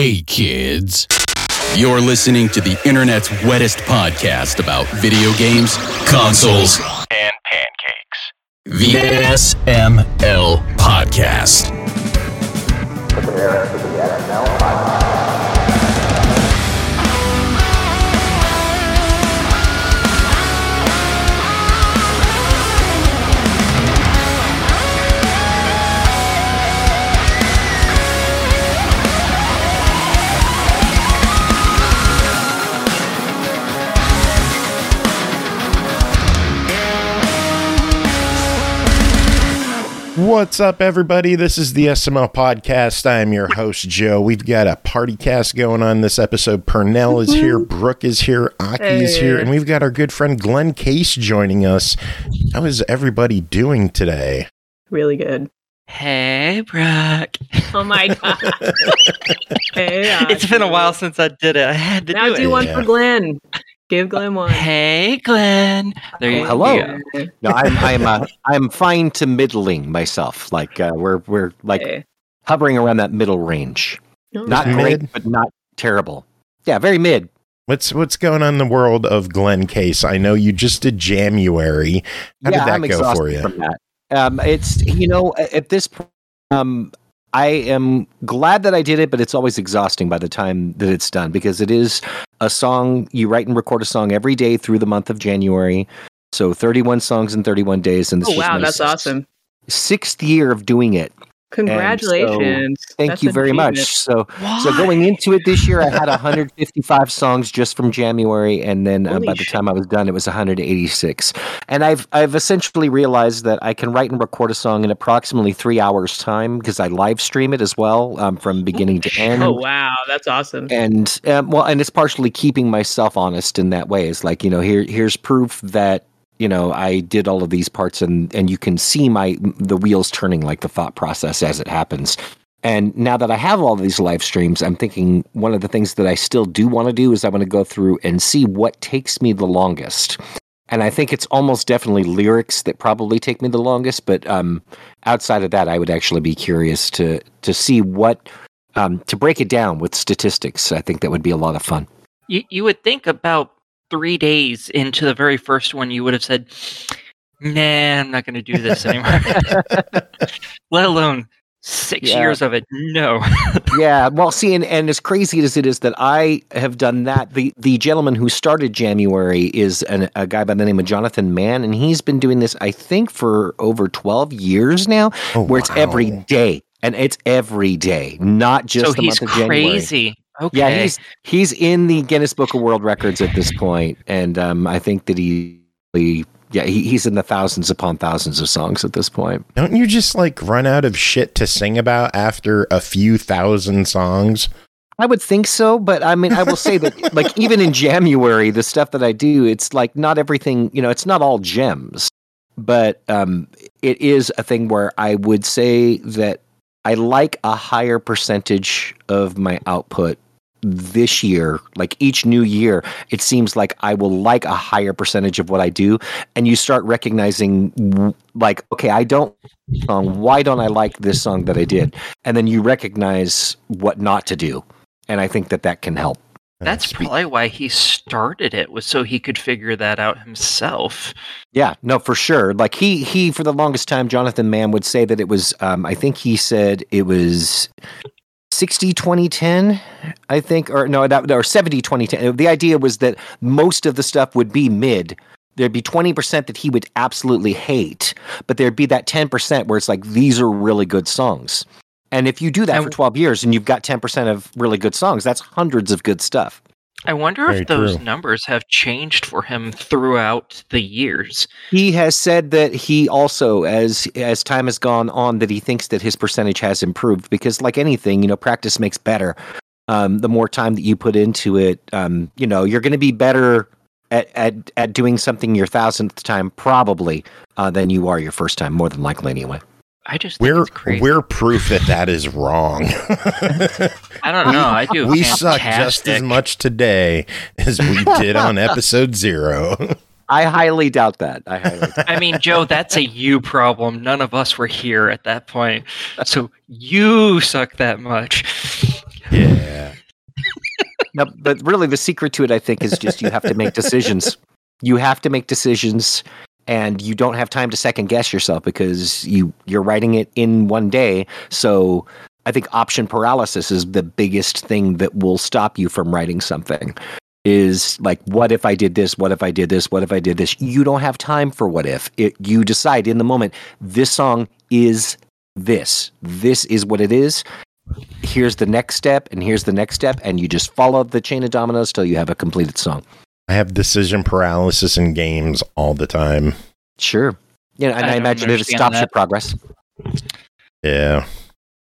Hey, kids. You're listening to the internet's wettest podcast about video games, consoles, and pancakes. the SML Podcast. What's up, everybody? This is the SML podcast. I am your host, Joe. We've got a party cast going on this episode. Pernell is here, Brooke is here, Aki is here, and we've got our good friend Glenn Case joining us. How is everybody doing today? Really good. Hey, Brooke. Oh my god. hey, It's been a while since I did it. I had to Now do do it. one Yeah. for Glenn. Give Glenn one. Hey, Glenn. There you Hello. go. No, I'm I'm uh, I'm fine to middling myself. Like uh, we're we're like Hey. hovering around that middle range. Not Mid? great, but not terrible. Yeah, very mid. What's what's going on in the world of Glenn Case? I know you just did Jamuary. How yeah, did that I'm go exhausted for you? From that. Um, it's you know at this point, um, I am glad that I did it, but it's always exhausting by the time that it's done because it is a song you write and record a song every day through the month of January. So 31 songs in 31 days, and this Oh wow, that's awesome. Sixth year of doing it. Congratulations. Thank That's you very much. So So going into it this year, I had 155 songs just from January, and then uh, by the shit. time I was done, it was 186. And I've I've essentially realized that I can write and record a song in approximately three hours time because I live stream it as well um, from beginning to end. Oh wow, that's awesome. And um, well, and it's partially keeping myself honest in that way. It's like you know, here here's proof that you know I did all of these parts, and and you can see my the wheels turning, like the thought process as it happens. And now that I have all these live streams, I'm thinking one of the things that I still do want to do is I want to go through and see what takes me the longest. And I think it's almost definitely lyrics that probably take me the longest. But um, outside of that, I would actually be curious to to see what um, to break it down with statistics. I think that would be a lot of fun. You, you would think about three days into the very first one, you would have said, nah, I'm not going to do this anymore. Let alone six Yeah. years of it. No. yeah, well, see, and, and as crazy as it is that I have done that, the the gentleman who started Jamuary is an, a guy by the name of Jonathan Mann, and he's been doing this, I think, for over twelve years now, Oh, where it's every day. and it's every day, not just so the he's month of January. crazy. Okay. Yeah, he's he's in the Guinness Book of World Records at this point, and um, I think that he, he yeah, he, he's in the thousands upon thousands of songs at this point. Don't you just like run out of shit to sing about after a few thousand songs? I would think so, but I mean, I will say that, like, even in January, the stuff that I do, it's like not everything, you know, it's not all gems, but um, it is a thing where I would say that I like a higher percentage of my output this year. Like each new year, it seems like I will like a higher percentage of what I do, and you start recognizing, like, okay, I don't song. Why don't I like this song that I did? And then you recognize what not to do and I think that that can help. That's probably why he started it, was so he could figure that out himself. Yeah, no, for sure. Like he he for the longest time, Jonathan Mann would say that it was. Um, I think he said it was 60 20 10 i think or no that, or 70 20 10 the idea was that most of the stuff would be mid. There'd be 20% that he would absolutely hate but there'd be that 10% where it's like these are really good songs. And if you do that And- for 12 years and you've got 10% of really good songs that's hundreds of good stuff I wonder Very if those true. numbers have changed for him throughout the years. He has said that he also, as as time has gone on, that he thinks that his percentage has improved because, like anything, you know, practice makes better. Um, the more time that you put into it, um, you know, you're going to be better at, at at doing something your thousandth time, probably, uh, than you are your first time. More than likely, anyway. I just think We're it's crazy. we're proof that that is wrong. I don't know. I do. we suck just as much today as we did on episode zero. I highly doubt that. I highly doubt I mean, Joe, that's a you problem. None of us were here at that point, so you suck that much. Yeah. No, but really, the secret to it, I think, is just you have to make decisions. You have to make decisions, and you don't have time to second guess yourself because you you're writing it in one day. So I think option paralysis is the biggest thing that will stop you from writing something. Is like, what if I did this? What if I did this? What if I did this? You don't have time for what if. It, you decide in the moment. This song is this. This is what it is here's the next step and here's the next step and you just follow the chain of dominoes till you have a completed song I have decision paralysis in games all the time. sure yeah and I i, imagine it understand stops your progress Yeah.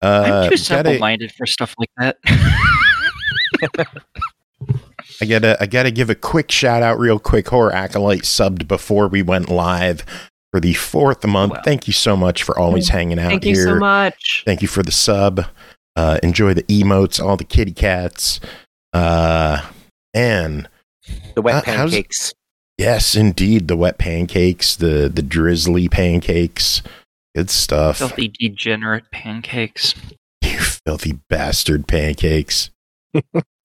I'm Uh, too simple-minded for stuff like that. I gotta, I gotta give a quick shout out, real quick. Horror Acolyte subbed before we went live for the fourth month. Wow. Thank you so much for always hanging out Thank here. Thank you so much. Thank you for the sub. Uh, enjoy the emotes, all the kitty cats. Uh, and the wet Uh, pancakes yes, indeed, the wet pancakes, the the drizzly pancakes. Good stuff. Filthy degenerate pancakes. You filthy bastard pancakes.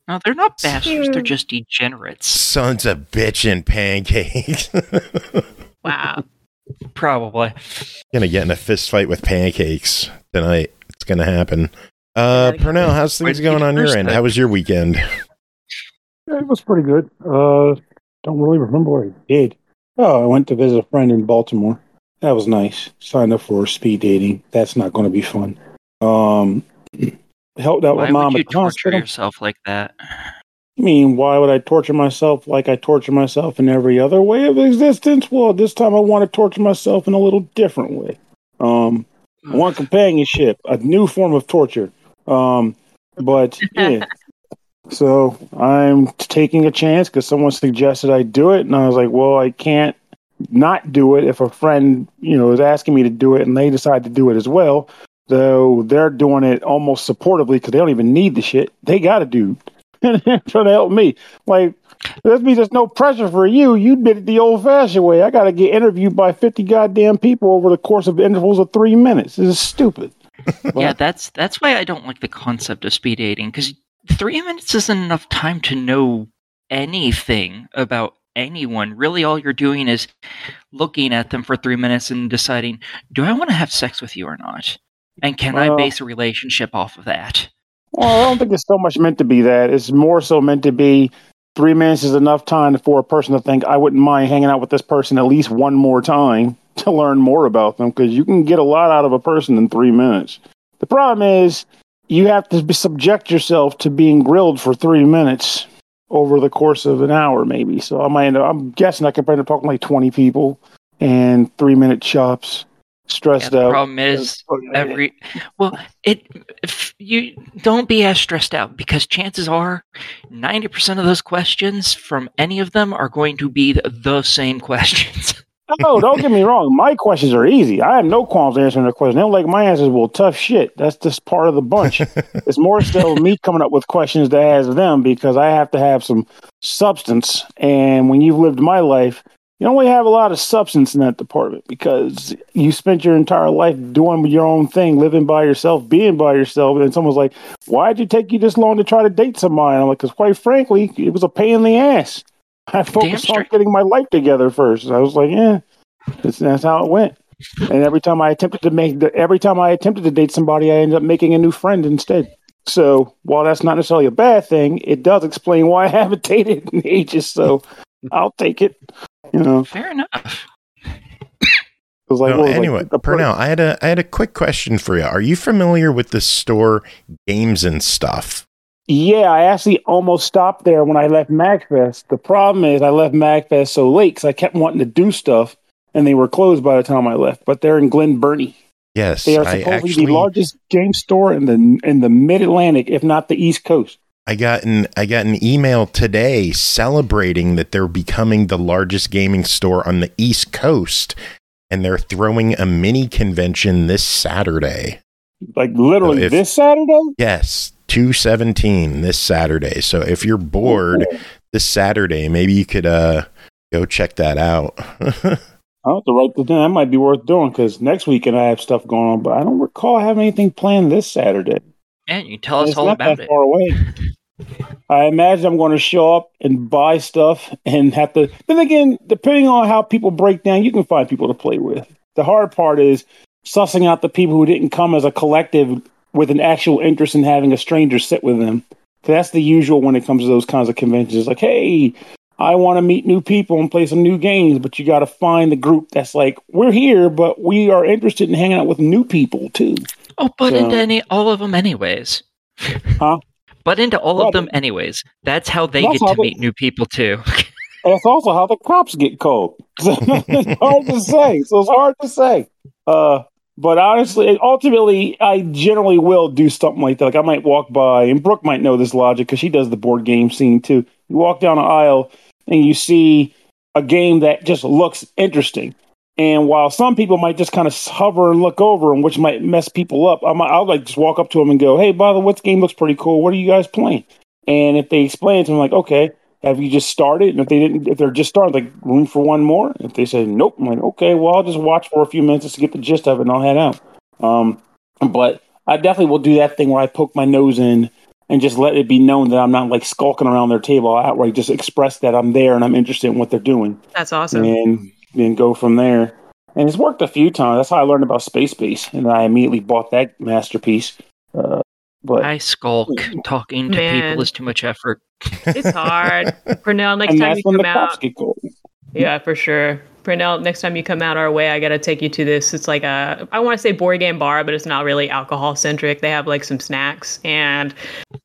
No, they're not bastards. They're just degenerates. Sons of bitchin' pancakes. Wow. Probably. gonna get in a fist fight with pancakes tonight. It's gonna happen. Uh, Pernell, how's things going on your end? How was your weekend? It was pretty good. Uh, don't really remember what I did. Oh, I went to visit a friend in Baltimore. That was nice. Signed up for speed dating. That's not going to be fun. Um, helped out Why with mom would you torture hospital. yourself like that? I mean, why would I torture myself like I torture myself in every other way of existence? Well, this time I want to torture myself in a little different way. Um, I want companionship, a new form of torture. Um, but yeah. So I'm taking a chance because someone suggested I do it, and I was like, well, I can't not do it if a friend, you know, is asking me to do it, and they decide to do it as well. So they're doing it almost supportively because they don't even need the shit. They got a dude and they're trying to help me. Like that means there's no pressure for you. You did it the old-fashioned way. I got to get interviewed by fifty goddamn people over the course of intervals of three minutes. This is stupid. Yeah, that's that's why I don't like the concept of speed dating because three minutes isn't enough time to know anything about anyone. Really, all you're doing is looking at them for three minutes and deciding, do I want to have sex with you or not? And can I base a relationship off of that? Well, I don't think it's so much meant to be that. It's more so meant to be three minutes is enough time for a person to think, I wouldn't mind hanging out with this person at least one more time to learn more about them because you can get a lot out of a person in three minutes. The problem is you have to be, subject yourself to being grilled for three minutes over the course of an hour, maybe. So I might end up, I'm guessing I could probably talk to like 20 people and three minute chops, Yeah, stressed the out. problem is every well it you don't be as stressed out because chances are 90% of those questions from any of them are going to be the, the same questions Oh, don't get me wrong. My questions are easy. I have no qualms answering their questions. They don't like my answers. Well, tough shit. That's just part of the bunch. it's more so me coming up with questions to ask them because I have to have some substance. And when you've lived my life, you don't really have a lot of substance in that department because you spent your entire life doing your own thing, living by yourself, being by yourself. And someone's like, "Why'd you take you this long to try to date somebody?" I'm like, "Because quite frankly, it was a pain in the ass." I focused on getting my life together first. I was like, "Yeah." That's, that's how it went. And every time I attempted to make, the, every time I attempted to date somebody, I ended up making a new friend instead. So while that's not necessarily a bad thing, it does explain why I haven't dated in ages. So I'll take it. You know, fair enough it was like, No, what anyway, like the per- Pernell, I had a I had a quick question for you. Are you familiar with the store Games and Stuff? Yeah, I actually almost stopped there when I left MagFest. The problem is I left MagFest so late because I kept wanting to do stuff, and they were closed by the time I left. But they're in Glen Burnie. Yes, They are supposedly actually the largest game store in the in the Mid Atlantic, if not the East Coast. I got an I got an email today celebrating that they're becoming the largest gaming store on the East Coast, and they're throwing a mini convention this Saturday. Like literally So if- this Saturday. Yes, two seventeen this Saturday. So if you're bored this Saturday, maybe you could uh go check that out. I'll have to write this down. That might be worth doing because next weekend I have stuff going on, but I don't recall having anything planned this Saturday. And you tell us all about that it. far away. I imagine I'm going to show up and buy stuff and have to. Then again, depending on how people break down, you can find people to play with. The hard part is sussing out the people who didn't come as a collective with an actual interest in having a stranger sit with them. 'Cause that's the usual when it comes to those kinds of conventions. It's like, hey, I want to meet new people and play some new games, but you got to find the group that's like, we're here, but we are interested in hanging out with new people too. Oh, but So- into any all of them anyways. Huh? But into all Well, of them anyways. That's how they That's get how to they- meet new people too. That's also how the cops get cold. So it's hard to say. So it's hard to say. Uh, but honestly, ultimately, I generally will do something like that. Like I might walk by, and Brooke might know this logic because she does the board game scene too. You walk down an aisle and you see a game that just looks interesting. And while some people might just kind of hover and look over, and which might mess people up, I might, I'll like just walk up to them and go, "Hey, by the way, this game looks pretty cool. What are you guys playing?" And if they explain it to me, like, okay, have you just started? And if they didn't, if they're just starting, like room for one more. If they say nope, I'm like, okay, well, I'll just watch for a few minutes just to get the gist of it, and I'll head out. Um, but I definitely will do that thing where I poke my nose in and just let it be known that I'm not like skulking around their table. I outright just express that I'm there and I'm interested in what they're doing, That's awesome. and then go from there. And it's worked a few times. That's how I learned about Space Base, and I immediately bought that masterpiece. Uh, but I skulk. Talking to Man. people is too much effort. It's hard. Pernell, next and time that's you when the come cops out, get called. yeah, for sure. Pernell, next time you come out our way, I gotta take you to this. It's like a, I want to say board game bar, but it's not really alcohol centric. They have like some snacks and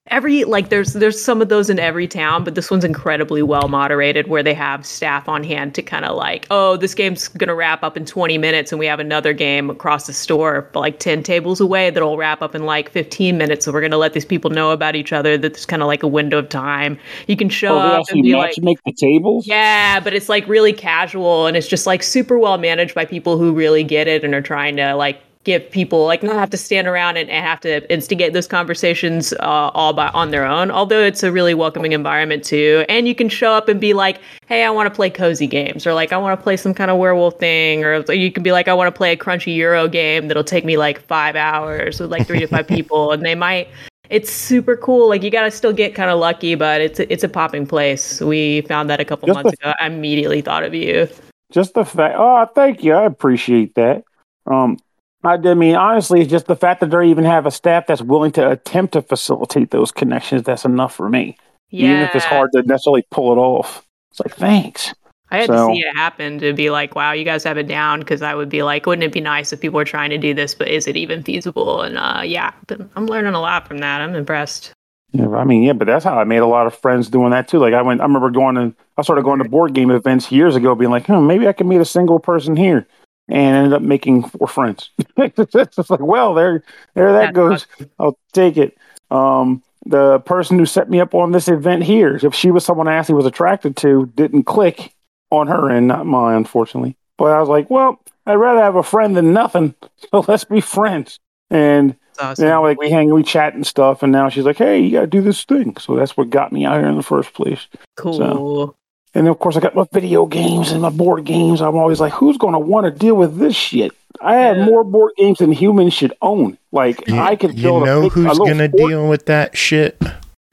every like there's there's some of those in every town, but this one's incredibly well moderated where they have staff on hand to kind of like, oh, this game's gonna wrap up in 20 minutes, and we have another game across the store, but like 10 tables away that'll wrap up in like 15 minutes. So we're gonna let these people know about each other. That there's kind of like a window of time. You can show Oh, up and be like. make the tables. Yeah, but it's like really casual and it's just like super well managed by people who really get it and are trying to like give people like not have to stand around and, and have to instigate those conversations uh, all by on their own. Although it's a really welcoming environment too, and you can show up and be like, "Hey, I want to play cozy games," or like, "I want to play some kind of werewolf thing," or you can be like, "I want to play a crunchy Euro game that'll take me like five hours with like three to five people," and they might it's super cool. Like you gotta still get kind of lucky, but it's a, it's a popping place. We found that a couple Just months ago. I immediately thought of you. Just the fact. Oh, thank you. I appreciate that. Um, I, mean, honestly, it's just the fact that they even have a staff that's willing to attempt to facilitate those connections. That's enough for me. Yeah, Even if it's hard to necessarily pull it off. It's like thanks. I had so- to see it happen to be like, wow, you guys have it down. Because I would be like, wouldn't it be nice if people were trying to do this, but is it even feasible? And uh, yeah, I'm learning a lot from that. I'm impressed. Yeah, I mean, yeah, but that's how I made a lot of friends doing that too. Like I went, I remember going to, I started going to board game events years ago, being like, hmm, maybe I can meet a single person here, and ended up making four friends. it's just like, well, there, there that goes. I'll take it. Um, the person who set me up on this event here, if she was someone I actually was attracted to, didn't click on her end, not mine, unfortunately. But I was like, well, I'd rather have a friend than nothing. So let's be friends. And awesome. now, like we hang, we chat and stuff, and now she's like, "Hey, you gotta do this thing." So that's what got me out here in the first place. cool. So, And of course, I got my video games and my board games. I'm always like, "Who's gonna want to deal with this shit?" I have Yeah. more board games than humans should own. Like You, I could you build a know big- a who's little gonna fort- deal with that shit?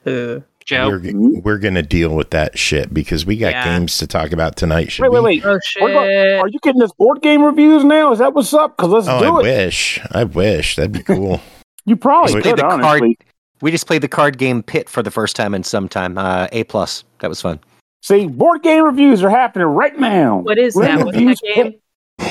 Uh, Joe, We're, we're gonna deal with that shit because we got Yeah. games to talk about tonight. Should Wait, wait, wait. oh We're! Are you getting this board game reviews now? Is that what's up? Because let's Oh, do I it. I wish. I wish that'd be cool. You probably could, Play the card- honestly. We just played the card game Pit for the first time in some time. Uh, a plus. That was fun. See, board game reviews are happening right now. what is Let that? What's that game?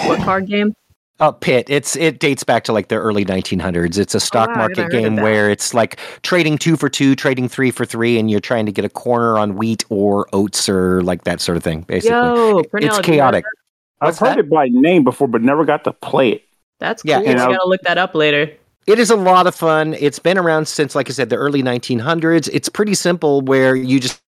What card game? Uh, Pit. It's it dates back to like the early 1900s. It's a stock wow, market never heard of game where it's like trading two for two, trading three for three, and you're trying to get a corner on wheat or oats or like that sort of thing. Basically, Yo, Pernell, it's have you heard chaotic. I've heard that? it by name before, but never got to play it. That's Yeah, cool. and I I'll- gotta look that up later. It is a lot of fun. It's been around since, like I said, the early 1900s. It's pretty simple where you just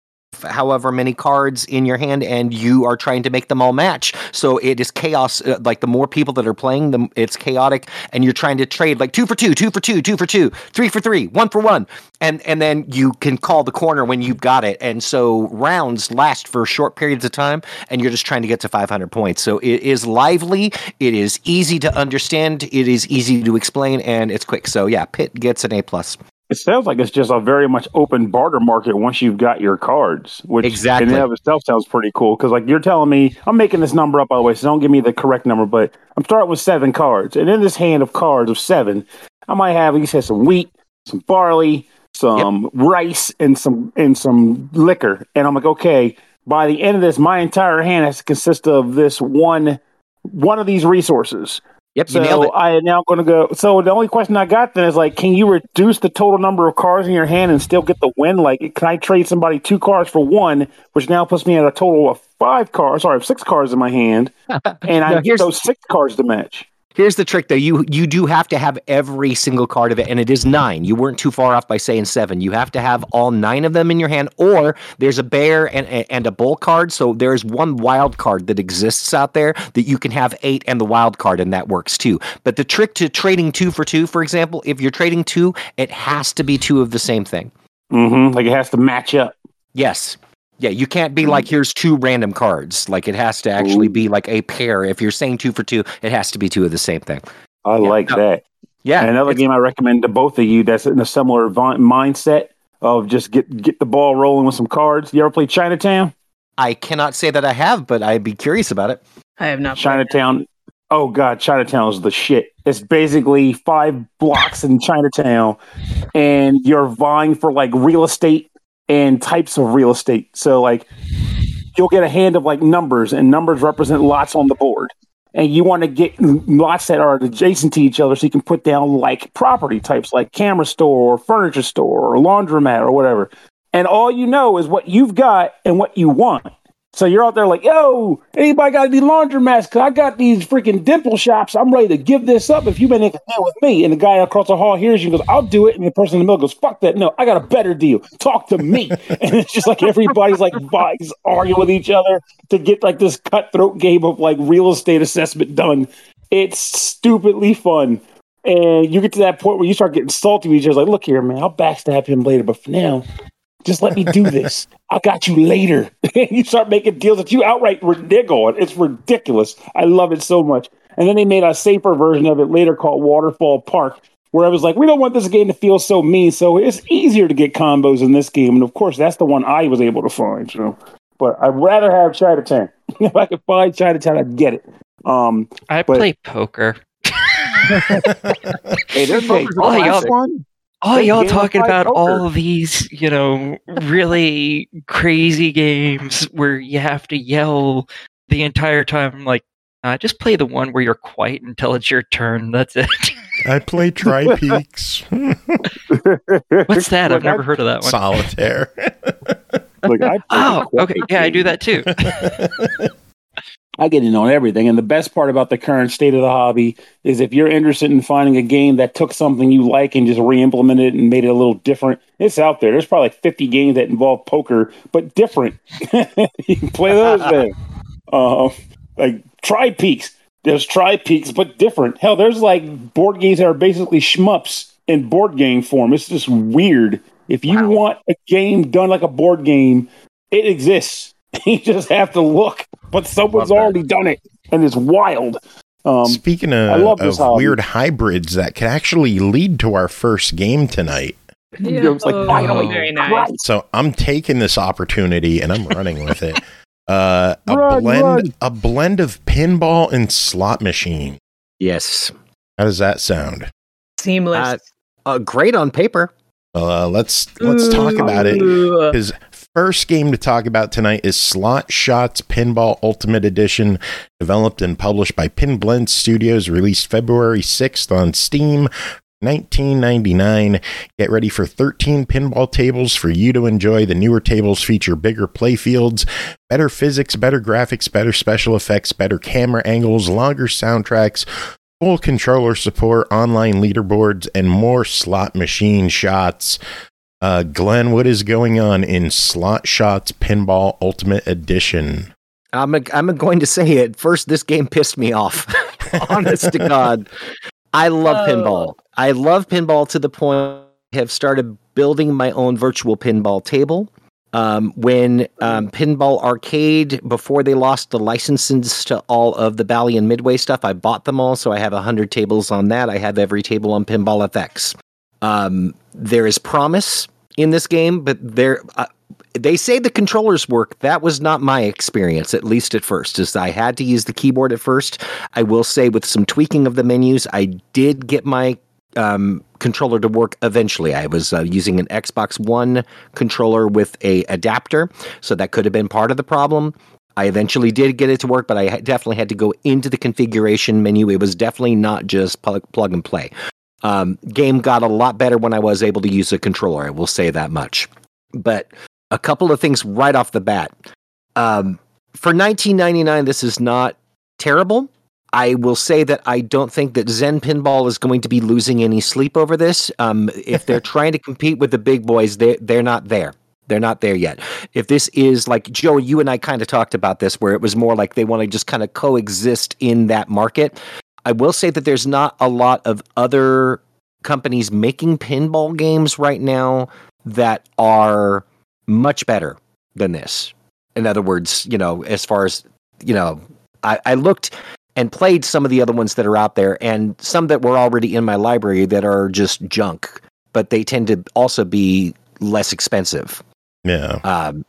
however many cards in your hand and you are trying to make them all match. So it is chaos uh, like the more people that are playing them it's chaotic and you're trying to trade like two for two two for two two for two three for three one for one. And and then you can call the corner when you've got it. And so rounds last for short periods of time and you're just trying to get to 500 points. So it is lively it is easy to understand it is easy to explain and it's quick. So yeah pit gets an a plus It sounds like it's just a very much open barter market once you've got your cards, which Exactly. in and of itself sounds pretty cool. Because like you're telling me, I'm making this number up by the way, so don't give me the correct number, but I'm starting with seven cards, and in this hand of cards of seven, I might have, like you said, some wheat, some barley, some rice, and some and some liquor, and I'm like, okay, by the end of this, my entire hand has to consist of this one one of these resources. Yep, you So. I am now going to go. So the only question I got then is like, can you reduce the total number of cars in your hand and still get the win? Like, can I trade somebody two cars for one, which now puts me at a total of five cars? Sorry, six cars in my hand, and I get those six cars to match. Here's the trick, though. You you do have to have every single card of it, and it is nine. You weren't too far off by saying seven. You have to have all nine of them in your hand, or there's a bear and and a bull card. So there is one wild card that exists out there that you can have eight and the wild card, and that works too. But the trick to trading two for two, for example, if you're trading two, it has to be two of the same thing. Mm-hmm. Like it has to match up. Yes. Yeah, you can't be like mm-hmm. here's two random cards. Like it has to actually Ooh. be like a pair. If you're saying two for two, it has to be two of the same thing. I Yeah. like No. that. Yeah. And another game I recommend to both of you that's in a similar vi- mindset of just get get the ball rolling with some cards. You ever play Chinatown? I cannot say that I have, but I'd be curious about it. I have not. played Chinatown. Oh god, Chinatown is the shit. It's basically five blocks in Chinatown, and you're vying for like real estate and types of real estate. So like, you'll get a hand of like numbers, and numbers represent lots on the board, and you want to get lots that are adjacent to each other, so you can put down like property types, like camera store or furniture store or laundromat or whatever. And all you know is what you've got and what you want. So you're out there like, yo, anybody got any laundromats? Cause I got these freaking dimple shops. I'm ready to give this up if you make a deal with me. And the guy across the hall hears you and goes, I'll do it. And the person in the middle goes, fuck that. No, I got a better deal. Talk to me. and it's just like everybody's like vibes arguing with each other to get like this cutthroat game of like real estate assessment done. It's stupidly fun. And you get to that point where you start getting salty with each other. Like, look here, man, I'll backstab him later, but for now, just let me do this. I got you later. You start making deals that you outright renege on. It's ridiculous. I love it so much. And then they made a safer version of it later called Waterfall Park, where I was like, we don't want this game to feel so mean. So it's easier to get combos in this game. And of course, that's the one I was able to find. So, but I'd rather have Chinatown. if I could find Chinatown, I'd get it. Um, I But- play poker. hey, there's Poker's a a class classic. one. Oh, y'all talking about poker. all these, you know, really crazy games where you have to yell the entire time. I'm like, uh, just play the one where you're quiet until it's your turn. That's it. I play Tri Peaks, What's that? I've Look, I- never heard of that one. Solitaire. Look, I Oh, okay. Yeah, I do that too. I get in on everything. And the best part about the current state of the hobby is if you're interested in finding a game that took something you like and just re-implemented it and made it a little different, it's out there. There's probably like 50 games that involve poker, but different. you can play those things. Uh, like Tri Peaks. There's Tri Peaks, but different. Hell, there's like board games that are basically shmups in board game form. It's just weird. If you want a game done like a board game, it exists. You just have to look, but someone's already done it, and it's wild. Um, Speaking I of, love of hobby. weird hybrids that could actually lead to our first game tonight. you know, it's like Oh, finally, very nice. So I'm taking this opportunity and I'm running with it. Uh, a Run, blend, run. a blend of pinball and slot machine. Yes. How does that sound? Seamless. Uh, great on paper. Uh, let's let's talk about it. Ooh. First game to talk about tonight is Slot Shots Pinball Ultimate Edition, developed and published by Pinblend Studios, released February 6th on Steam. 1999. Get ready for 13 pinball tables for you to enjoy. The newer tables feature bigger play fields, better physics, better graphics, better special effects, better camera angles, longer soundtracks, full controller support, online leaderboards, and more slot machine shots. Uh, Glenn, what is going on in Slot Shots Pinball Ultimate Edition? I'm a, I'm going to say it first. This game pissed me off. Honest to God, I love Oh. pinball. I love pinball to the point I have started building my own virtual pinball table. Um, when um, Pinball Arcade, before they lost the licenses to all of the Bally and Midway stuff, I bought them all. So I have 100 tables on that. I have every table on Pinball FX. Um, there is promise in this game, but there uh, they say the controllers work. That was not my experience, at least at first. As I had to use the keyboard at first. I will say, with some tweaking of the menus, I did get my um, controller to work eventually. I was uh, using an Xbox One controller with a adapter, so that could have been part of the problem. I eventually did get it to work, but I definitely had to go into the configuration menu. It was definitely not just plug, plug and play. Um, game got a lot better when I was able to use a controller. I will say that much. But a couple of things right off the bat. Um, for 1999, this is not terrible. I will say that I don't think that Zen Pinball is going to be losing any sleep over this. Um, if they're trying to compete with the big boys, they they're not there. They're not there yet. If this is like Joe, you and I kind of talked about this, where it was more like they want to just kind of coexist in that market. I will say that there's not a lot of other companies making pinball games right now that are much better than this. In other words, you know, as far as, you know, I, I looked and played some of the other ones that are out there and some that were already in my library that are just junk, but they tend to also be less expensive. Yeah. Um,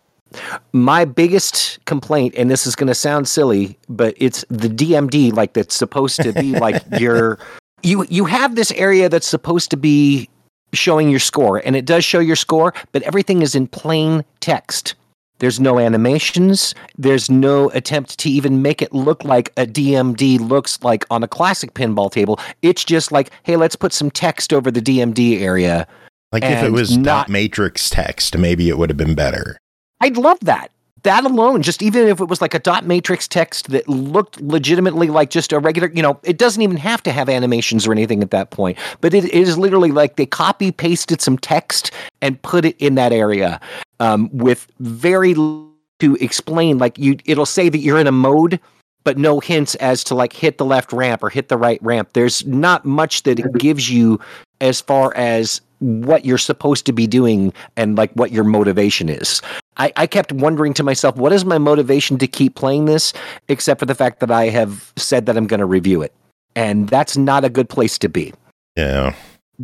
my biggest complaint, and this is going to sound silly, but it's the DMD, like that's supposed to be like your. You you have this area that's supposed to be showing your score, and it does show your score, but everything is in plain text. There's no animations. There's no attempt to even make it look like a DMD looks like on a classic pinball table. It's just like, hey, let's put some text over the DMD area. Like if it was not- dot matrix text, maybe it would have been better. I'd love that. That alone, just even if it was like a dot matrix text that looked legitimately like just a regular, you know, it doesn't even have to have animations or anything at that point. But it is literally like they copy pasted some text and put it in that area um, with very to explain. Like you, it'll say that you're in a mode, but no hints as to like hit the left ramp or hit the right ramp. There's not much that it gives you as far as what you're supposed to be doing and like what your motivation is. I, I kept wondering to myself, what is my motivation to keep playing this, except for the fact that I have said that I'm going to review it. And that's not a good place to be Yeah.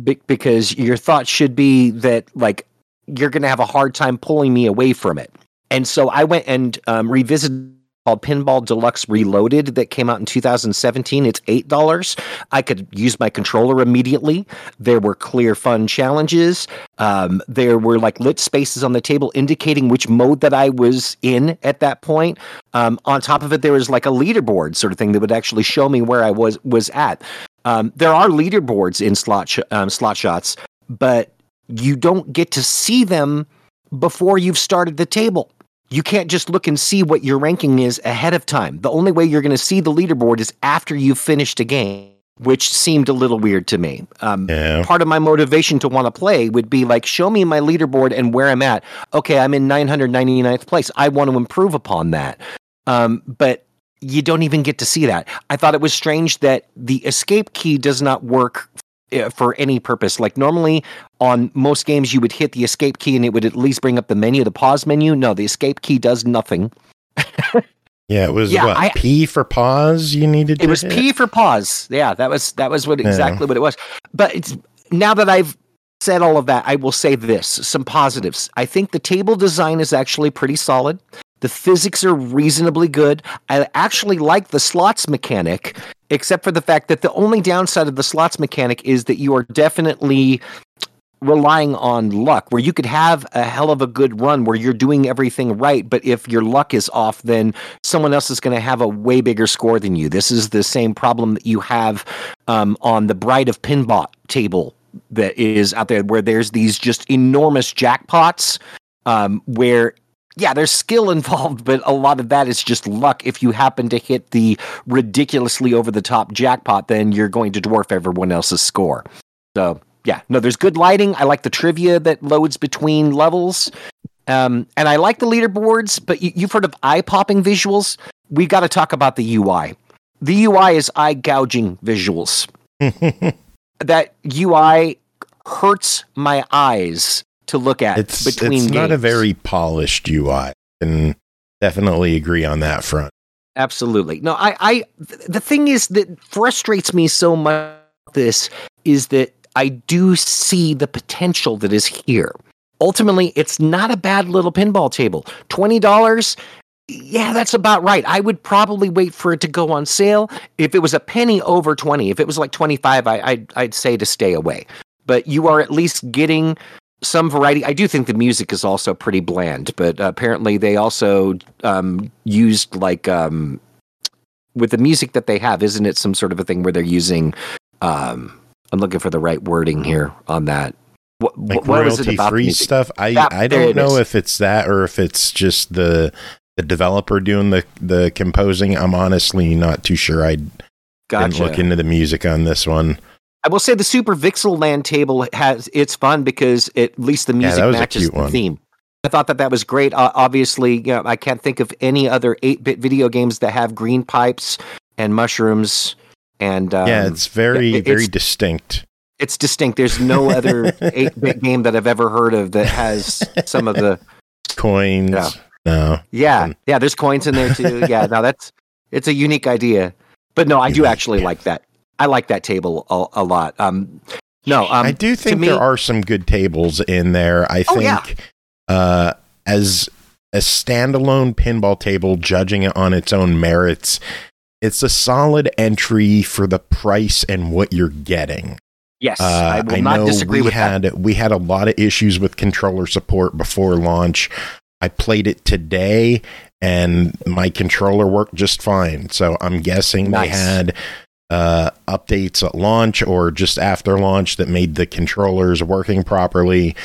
be- because your thought should be that, like, you're going to have a hard time pulling me away from it. And so I went and um, revisited called Pinball Deluxe Reloaded that came out in 2017. It's $8. I could use my controller immediately. There were clear fun challenges. Um, there were like lit spaces on the table indicating which mode that I was in at that point. Um, on top of it, there was like a leaderboard sort of thing that would actually show me where I was was at. Um, there are leaderboards in slot sh- um, slot shots, but you don't get to see them before you've started the table. You can't just look and see what your ranking is ahead of time. The only way you're going to see the leaderboard is after you've finished a game, which seemed a little weird to me. Um, Yeah. Part of my motivation to want to play would be like, show me my leaderboard and where I'm at. Okay, I'm in 999th place. I want to improve upon that. Um, but you don't even get to see that. I thought it was strange that the escape key does not work Uh, for any purpose. Like normally on most games, you would hit the escape key and it would at least bring up the menu, the pause menu. No, the escape key does nothing. Yeah. It was Yeah, what I- P for pause. You needed. To it was hit? P for pause. Yeah, that was that was what Yeah. exactly what it was. But it's now that I've said all of that, I will say this: some positives. I think the table design is actually pretty solid. The physics are reasonably good. I actually like the slots mechanic, except for the fact that the only downside of the slots mechanic is that you are definitely relying on luck where you could have a hell of a good run where you're doing everything right but if your luck is off then someone else is going to have a way bigger score than you this is the same problem that you have um, on the bride of pinbot table that is out there where there's these just enormous jackpots um, where yeah, there's skill involved, but a lot of that is just luck. If you happen to hit the ridiculously over the top jackpot, then you're going to dwarf everyone else's score. So, yeah, no, there's good lighting. I like the trivia that loads between levels. Um, and I like the leaderboards, but you, you've heard of eye popping visuals. We've got to talk about the UI. The UI is eye gouging visuals. that UI hurts my eyes to look at it's between it's not a very polished UI, and definitely agree on that front. Absolutely. No, I, I, th- the thing is that frustrates me so much. This is that I do see the potential that is here. Ultimately, it's not a bad little pinball table. $20, yeah, that's about right. I would probably wait for it to go on sale. If it was a penny over 20, if it was like 25, I, I'd, I'd say to stay away. But you are at least getting some variety. I do think the music is also pretty bland, but apparently they also um, used like um, with the music that they have, isn't it some sort of a thing where they're using? Um, I'm looking for the right wording here on that. What, like what is it royalty free music? stuff. I Yeah, I don't know is. if it's that or if it's just the the developer doing the the composing. I'm honestly not too sure. I didn't look into the music on this one. I will say the Super Vixel Land table has it's fun because at least the music a matches the one. theme. I thought that that was great. Uh, obviously, you know, I can't think of any other 8-bit video games that have green pipes and mushrooms and um, yeah, it's very it- very it's- distinct. it's distinct. There's no other 8-bit game that I've ever heard of that has some of the Coins. Yeah. No. Yeah, Mm. yeah. There's coins in there too. Yeah, now that's it's a unique idea, but no, I do actually like that. I like that table a, a lot. Um, no, um, I do think me- there are some good tables in there. I Oh, think yeah. uh, as a standalone pinball table, judging it on its own merits, it's a solid entry for the price and what you're getting. yes, Uh, I will not disagree we with had that. we had a lot of issues with controller support before launch. I played it today, and my controller worked just fine. So I'm guessing they had uh, updates at launch or just after launch that made the controllers working properly.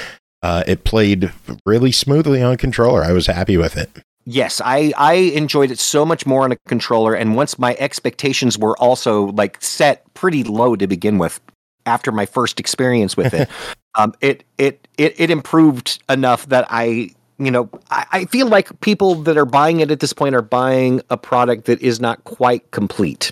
Uh, it played really smoothly on controller. I was happy with it. Yes, I I enjoyed it so much more on a controller, and once my expectations were also like set pretty low to begin with, after my first experience with it, um, it, it it it improved enough that I you know I, I feel like people that are buying it at this point are buying a product that is not quite complete,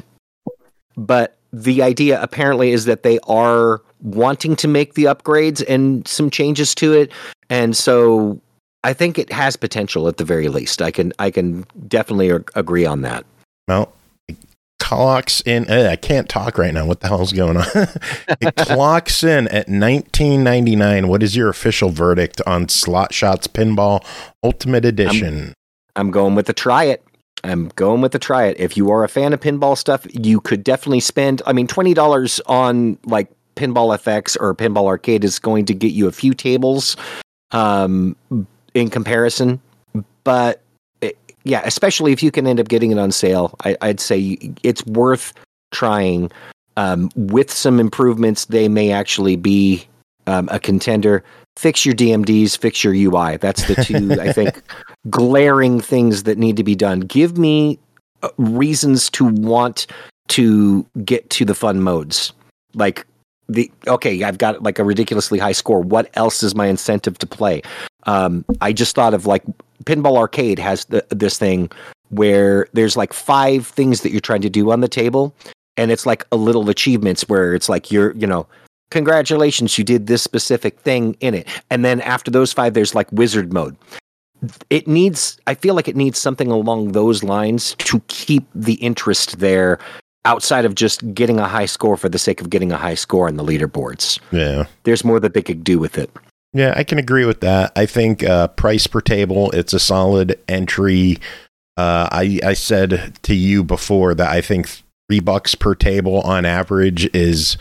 but the idea apparently is that they are wanting to make the upgrades and some changes to it, and so I think it has potential at the very least. I can I can definitely ag- agree on that. Well, it clocks in. Uh, I can't talk right now. What the hell's going on? it clocks in at 19.99. What is your official verdict on Slot Shots Pinball Ultimate Edition? I'm going with the try it. I'm going with the try it. If you are a fan of pinball stuff, you could definitely spend. I mean, twenty dollars on like Pinball FX or Pinball Arcade is going to get you a few tables, um, in comparison. But it, yeah, especially if you can end up getting it on sale, I, I'd say it's worth trying. Um, with some improvements, they may actually be um, a contender. Fix your DMDs, fix your UI. That's the two I think glaring things that need to be done. Give me uh, reasons to want to get to the fun modes. Like the okay, I've got like a ridiculously high score. What else is my incentive to play? Um, I just thought of like Pinball Arcade has the, this thing where there's like five things that you're trying to do on the table, and it's like a little achievements where it's like you're you know congratulations you did this specific thing in it and then after those five there's like wizard mode it needs i feel like it needs something along those lines to keep the interest there outside of just getting a high score for the sake of getting a high score on the leaderboards Yeah. there's more that they could do with it Yeah, I can agree with that. I think uh, price per table, it's a solid entry. Uh, I I said to you before that I think three bucks per table on average is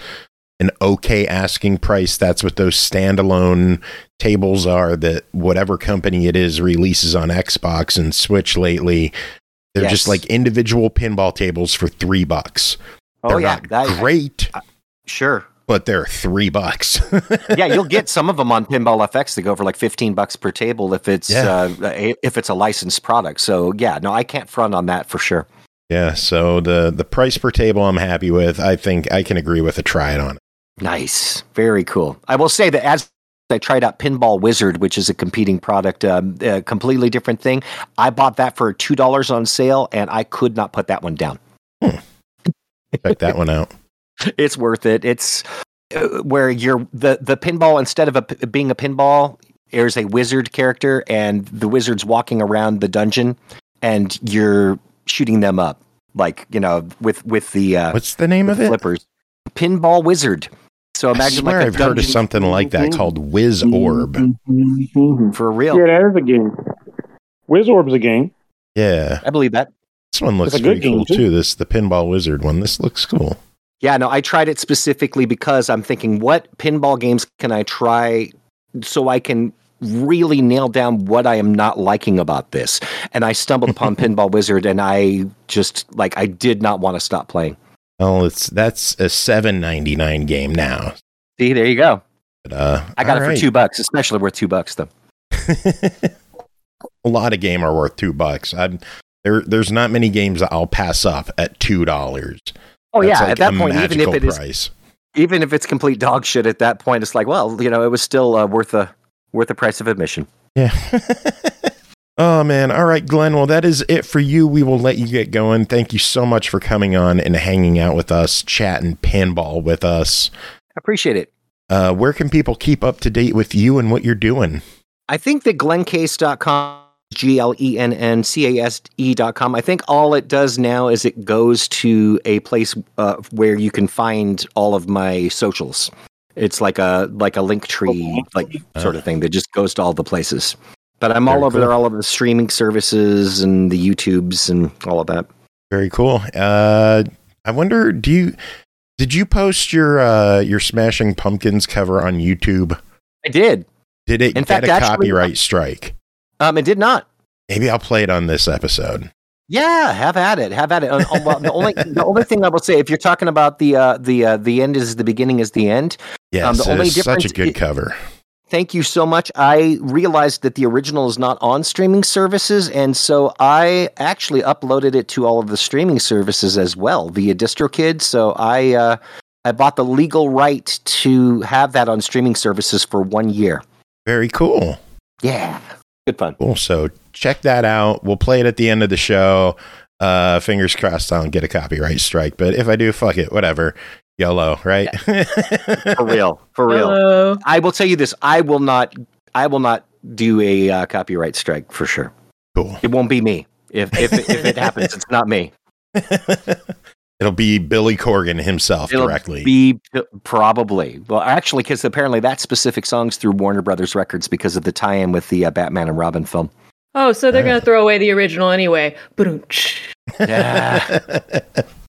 an okay asking price. That's what those standalone tables are. That whatever company it is releases on Xbox and Switch lately. They're just like individual pinball tables for three bucks. oh They're yeah not that, great, sure but they're three bucks. yeah you'll get some of them on pinball fx that go for like 15 bucks per table if it's Yeah. uh, a- if it's a licensed product so yeah no i can't front on that for sure Yeah, so the the price per table I'm happy with. I think I can agree with a try it on. Nice. Very cool. I will say that as I tried out Pinball Wizard, which is a competing product, um, a completely different thing. I bought that for $2 on sale and I could not put that one down. Check that one out. It's worth it. It's uh, where you're the, the pinball, instead of a, being a pinball, there's a wizard character and the wizard's walking around the dungeon and you're shooting them up. Like, you know, with, with the, uh, What's the name with of it? flippers. Pinball Wizard. So I imagine swear like a I've heard of something like that called Wizorb. Mhm. for real. Yeah, that is a game. Wizorb's a game. Yeah, I believe that. this one looks It's good pretty cool too. too. This the Pinball Wizard one. This looks cool. Yeah, no, I tried it specifically because I'm thinking, what pinball games can I try so I can really nail down what I am not liking about this? And I stumbled upon Pinball Wizard, and I just like I did not want to stop playing. Well, it's that's a seven ninety nine game now. See, there you go. But, uh, I got it for two bucks, especially worth two bucks though. a lot of game are worth two bucks. I'm there. There's not many games that I'll pass up at two dollars. Oh That's yeah, like at that a point, even if it is, even if it's complete dog shit, at that point, it's like, well, you know, it was still uh, worth the worth the price of admission. Yeah. oh man. All right, Glenn. Well, that is it for you. We will let you get going. Thank you so much for coming on and hanging out with us, chatting pinball with us. Appreciate it. Uh, where can people keep up to date with you and what you're doing? I think that glenncase.com, G L E N N C A S E.com, I think all it does now is it goes to a place uh, where you can find all of my socials. It's like a like a link tree like sort of thing that just goes to all the places. But I'm all over cool. there, all over the streaming services and the YouTubes and all of that. Very cool. Uh, I wonder, do you did you post your uh, your Smashing Pumpkins cover on YouTube? I did. Did it In get fact, a actually- copyright strike? Um, it did not. Maybe I'll play it on this episode. Yeah, have at it. Have at it. Uh, well, the only the only thing I will say, if you're talking about the uh, the uh, the end is the beginning is the end. Yes, the it only is such a good i- cover. Thank you so much. I realized that the original is not on streaming services, and so I actually uploaded it to all of the streaming services as well via DistroKid. So I uh, I bought the legal right to have that on streaming services for one year. Very cool. Yeah, good fun. Cool. So check that out. We'll play it at the end of the show. Uh, fingers crossed I don't get a copyright strike, but if I do, fuck it, whatever. YOLO, right? For real, for real. Hello. I will tell you this: I will not, I will not do a uh, copyright strike for sure. cool. It won't be me. If if it, if it happens, it's not me. It'll be Billy Corgan himself It'll directly. be probably well, actually, because apparently that specific song's through Warner Brothers Records because of the tie-in with the uh, Batman and Robin film. Oh, so they're Uh. gonna throw away the original anyway. Ba-dum-tsh. Yeah,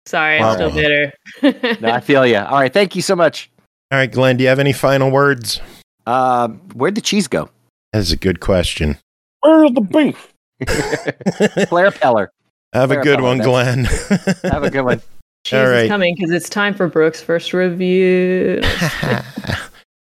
Sorry, Wow. I'm still bitter. no, I feel you. All right, thank you so much. All right, Glenn, do you have any final words? Uh, where'd the cheese go? That's a good question. Where's the beef? Claire Peller. Have a good fellow, one, Glenn. Have a good one. Cheese All right. is coming because it's time for Brooke's first review.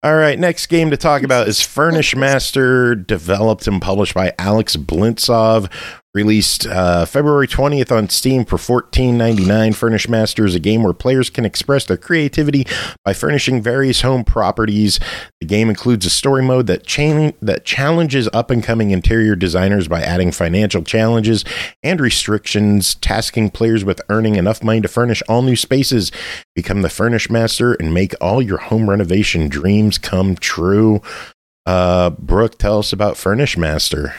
All right, next game to talk about is Furnish Master, developed and published by Alex Blintsov. Released uh, February 20th on Steam for $14.99. Furnish Master is a game where players can express their creativity by furnishing various home properties. The game includes a story mode that, cha- that challenges up and coming interior designers by adding financial challenges and restrictions, tasking players with earning enough money to furnish all new spaces. Become the Furnish Master and make all your home renovation dreams come true. Uh, Brooke, tell us about Furnish Master.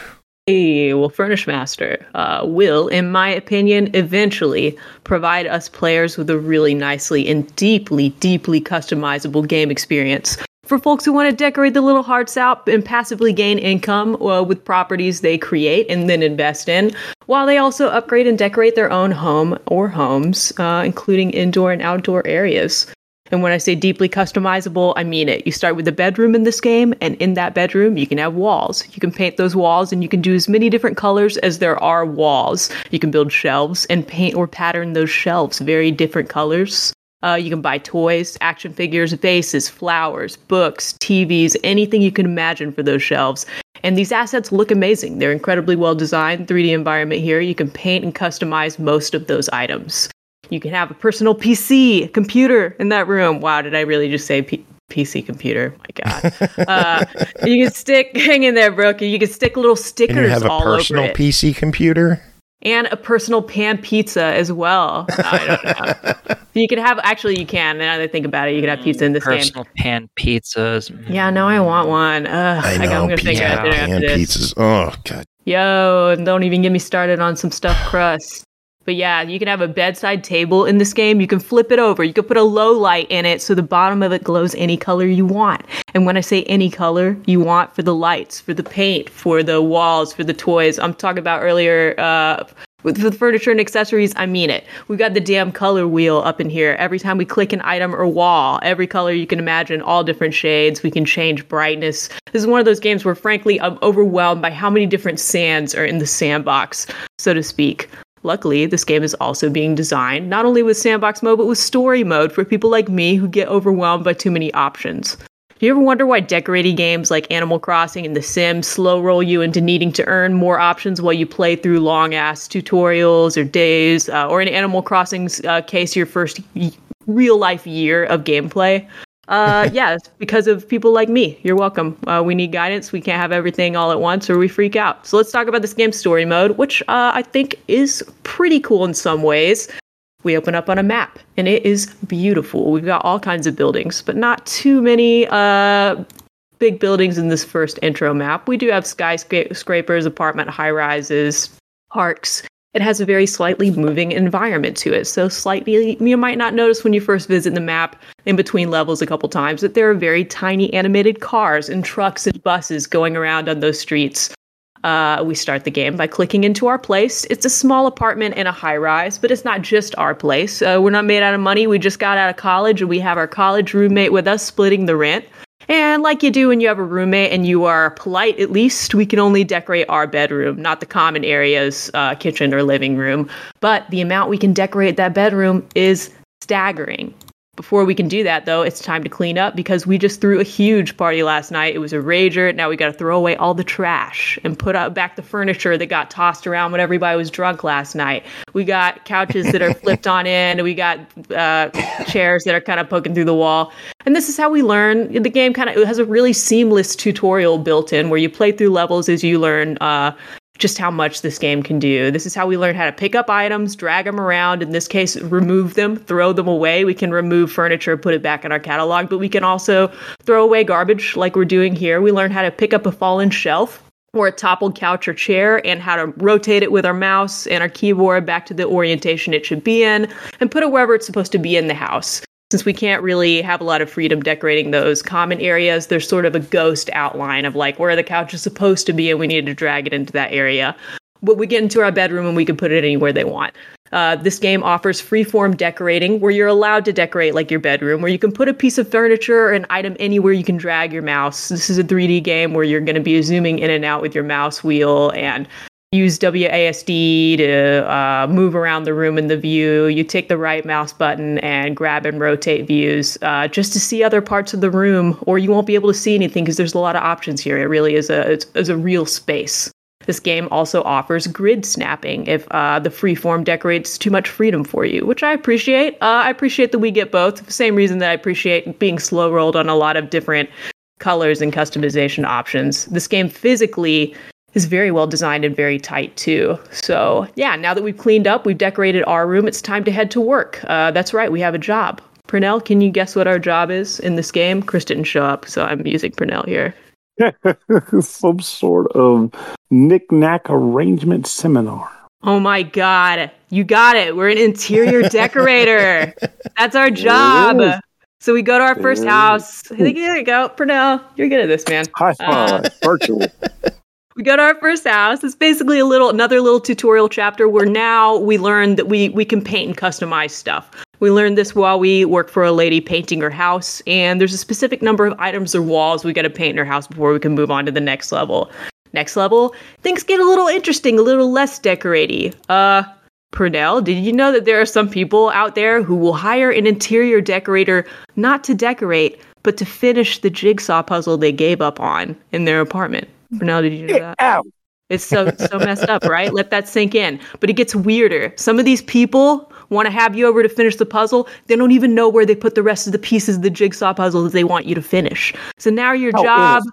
Hey, well, Furnish Master uh, will, in my opinion, eventually provide us players with a really nicely and deeply, deeply customizable game experience. For folks who want to decorate the little hearts out and passively gain income uh, with properties they create and then invest in, while they also upgrade and decorate their own home or homes, uh, including indoor and outdoor areas. And when I say deeply customizable, I mean it. You start with a bedroom in this game, and in that bedroom, you can have walls. You can paint those walls, and you can do as many different colors as there are walls. You can build shelves and paint or pattern those shelves very different colors. Uh, you can buy toys, action figures, vases, flowers, books, TVs, anything you can imagine for those shelves. And these assets look amazing. They're incredibly well designed 3D environment here. You can paint and customize most of those items. You can have a personal PC computer in that room. Wow, did I really just say P- PC computer? My God. uh, you can stick, hang in there, Brooke. You can stick little Can stickers you have a all personal. PC computer? and a personal pan pizza as well. I don't know. you can have, actually, you can. Now that I think about it, you can have pizza in this game. Personal pan pizzas. Yeah, no, I want one. Ugh, I I know. am going to think pizza, about dinner pan after this. pizzas. Oh, God. Yo, and don't even get me started on some stuffed crust. But yeah, you can have a bedside table in this game. You can flip it over. You can put a low light in it so the bottom of it glows any color you want. And when I say any color you want for the lights, for the paint, for the walls, for the toys, I'm talking about earlier uh, with the furniture and accessories, I mean it. We've got the damn color wheel up in here. Every time we click an item or wall, every color you can imagine, all different shades. We can change brightness. This is one of those games where, frankly, I'm overwhelmed by how many different sands are in the sandbox, so to speak. Luckily, this game is also being designed not only with sandbox mode, but with story mode for people like me who get overwhelmed by too many options. Do you ever wonder why decorating games like Animal Crossing and The Sims slow roll you into needing to earn more options while you play through long ass tutorials or days, uh, or in Animal Crossing's uh, case, your first y- real life year of gameplay? Uh, yeah, it's because of people like me. You're welcome. Uh, we need guidance. We can't have everything all at once or we freak out. So let's talk about this game story mode, which uh, I think is pretty cool in some ways. We open up on a map and it is beautiful. We've got all kinds of buildings, but not too many uh, big buildings in this first intro map. We do have skyscrapers, apartment high rises, parks. It has a very slightly moving environment to it. So, slightly, you might not notice when you first visit the map in between levels a couple times that there are very tiny animated cars and trucks and buses going around on those streets. Uh, we start the game by clicking into our place. It's a small apartment in a high rise, but it's not just our place. Uh, we're not made out of money. We just got out of college and we have our college roommate with us splitting the rent. And like you do when you have a roommate and you are polite, at least, we can only decorate our bedroom, not the common areas, uh, kitchen or living room. But the amount we can decorate that bedroom is staggering. Before we can do that, though, it's time to clean up because we just threw a huge party last night. It was a rager. Now we got to throw away all the trash and put out back the furniture that got tossed around when everybody was drunk last night. We got couches that are flipped on in. We got uh, chairs that are kind of poking through the wall. And this is how we learn. The game kind of has a really seamless tutorial built in where you play through levels as you learn uh, just how much this game can do. This is how we learn how to pick up items, drag them around, in this case, remove them, throw them away. We can remove furniture, put it back in our catalog, but we can also throw away garbage like we're doing here. We learn how to pick up a fallen shelf or a toppled couch or chair and how to rotate it with our mouse and our keyboard back to the orientation it should be in and put it wherever it's supposed to be in the house since we can't really have a lot of freedom decorating those common areas, there's sort of a ghost outline of like where the couch is supposed to be, and we need to drag it into that area. But we get into our bedroom and we can put it anywhere they want. Uh, this game offers freeform decorating where you're allowed to decorate like your bedroom, where you can put a piece of furniture or an item anywhere you can drag your mouse. This is a 3D game where you're going to be zooming in and out with your mouse wheel and use WASD to uh, move around the room in the view. You take the right mouse button and grab and rotate views uh, just to see other parts of the room, or you won't be able to see anything because there's a lot of options here. It really is a it's, it's a real space. This game also offers grid snapping if uh, the freeform decorates too much freedom for you, which I appreciate. Uh, I appreciate that we get both. The same reason that I appreciate being slow rolled on a lot of different colors and customization options. This game physically is very well designed and very tight too. So yeah, now that we've cleaned up, we've decorated our room, it's time to head to work. Uh, that's right, we have a job. Pernell, can you guess what our job is in this game? Chris didn't show up, so I'm using Pernell here. Some sort of knick-knack arrangement seminar. Oh my god, you got it. We're an interior decorator. That's our job. So we go to our first house. There you go, Pernell. You're good at this, man. High five, uh, virtual. we go to our first house. It's basically a little another little tutorial chapter where now we learn that we we can paint and customize stuff. We learned this while we work for a lady painting her house, and there's a specific number of items or walls we got to paint in her house before we can move on to the next level. Next level, things get a little interesting, a little less decoraty. Uh, Pernell, did you know that there are some people out there who will hire an interior decorator not to decorate, but to finish the jigsaw puzzle they gave up on in their apartment? Now, did you know that? Ow. It's so so messed up, right? Let that sink in. But it gets weirder. Some of these people want to have you over to finish the puzzle. They don't even know where they put the rest of the pieces of the jigsaw puzzle that they want you to finish. So now your oh, job.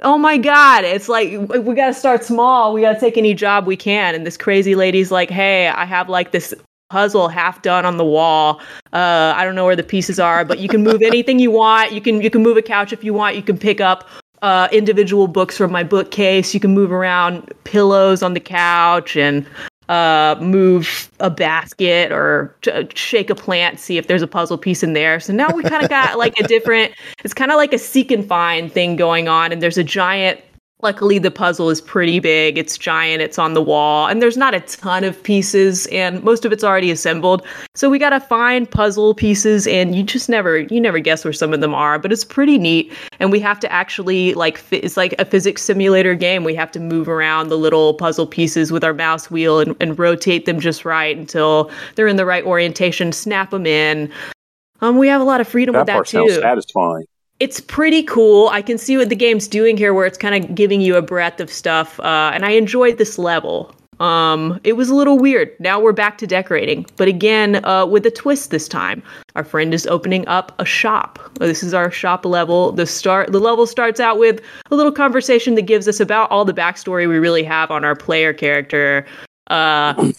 Oh my God. It's like, we got to start small. We got to take any job we can. And this crazy lady's like, hey, I have like this puzzle half done on the wall. Uh, I don't know where the pieces are, but you can move anything you want. You can you can move a couch if you want. You can pick up uh, individual books from my bookcase. You can move around pillows on the couch and uh, move a basket or t- shake a plant, see if there's a puzzle piece in there. So now we kind of got like a different, it's kind of like a seek and find thing going on. And there's a giant Luckily, the puzzle is pretty big. It's giant. It's on the wall, and there's not a ton of pieces, and most of it's already assembled. So we gotta find puzzle pieces, and you just never, you never guess where some of them are. But it's pretty neat, and we have to actually like, it's like a physics simulator game. We have to move around the little puzzle pieces with our mouse wheel and, and rotate them just right until they're in the right orientation. Snap them in. Um, we have a lot of freedom That with that part too sounds satisfying. It's pretty cool. I can see what the game's doing here, where it's kind of giving you a breadth of stuff, uh, and I enjoyed this level. Um, it was a little weird. Now we're back to decorating, but again, uh, with a twist this time. Our friend is opening up a shop. This is our shop level. The start, the level starts out with a little conversation that gives us about all the backstory we really have on our player character. Uh,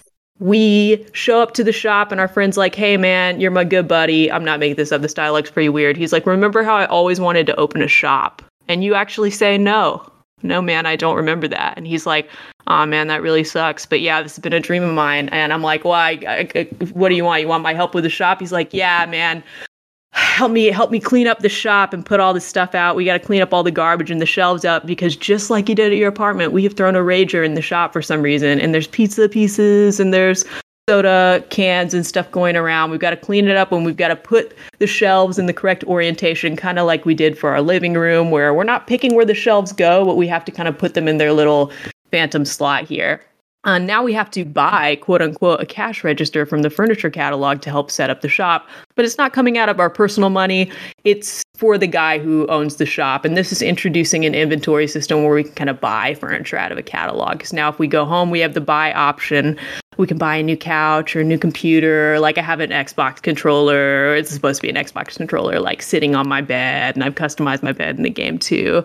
we show up to the shop and our friend's like, hey man, you're my good buddy. I'm not making this up. This dialogue's pretty weird. He's like, remember how I always wanted to open a shop? And you actually say, no, no man, I don't remember that. And he's like, oh man, that really sucks. But yeah, this has been a dream of mine. And I'm like, why? I, what do you want? You want my help with the shop? He's like, yeah, man. Help me, help me clean up the shop and put all this stuff out. We got to clean up all the garbage and the shelves up because just like you did at your apartment, we have thrown a rager in the shop for some reason. And there's pizza pieces and there's soda cans and stuff going around. We've got to clean it up and we've got to put the shelves in the correct orientation, kind of like we did for our living room, where we're not picking where the shelves go, but we have to kind of put them in their little phantom slot here. Uh, now we have to buy, quote unquote, a cash register from the furniture catalog to help set up the shop. But it's not coming out of our personal money. It's for the guy who owns the shop. And this is introducing an inventory system where we can kind of buy furniture out of a catalog. Because now if we go home, we have the buy option. We can buy a new couch or a new computer. Like I have an Xbox controller. It's supposed to be an Xbox controller, like sitting on my bed. And I've customized my bed in the game too.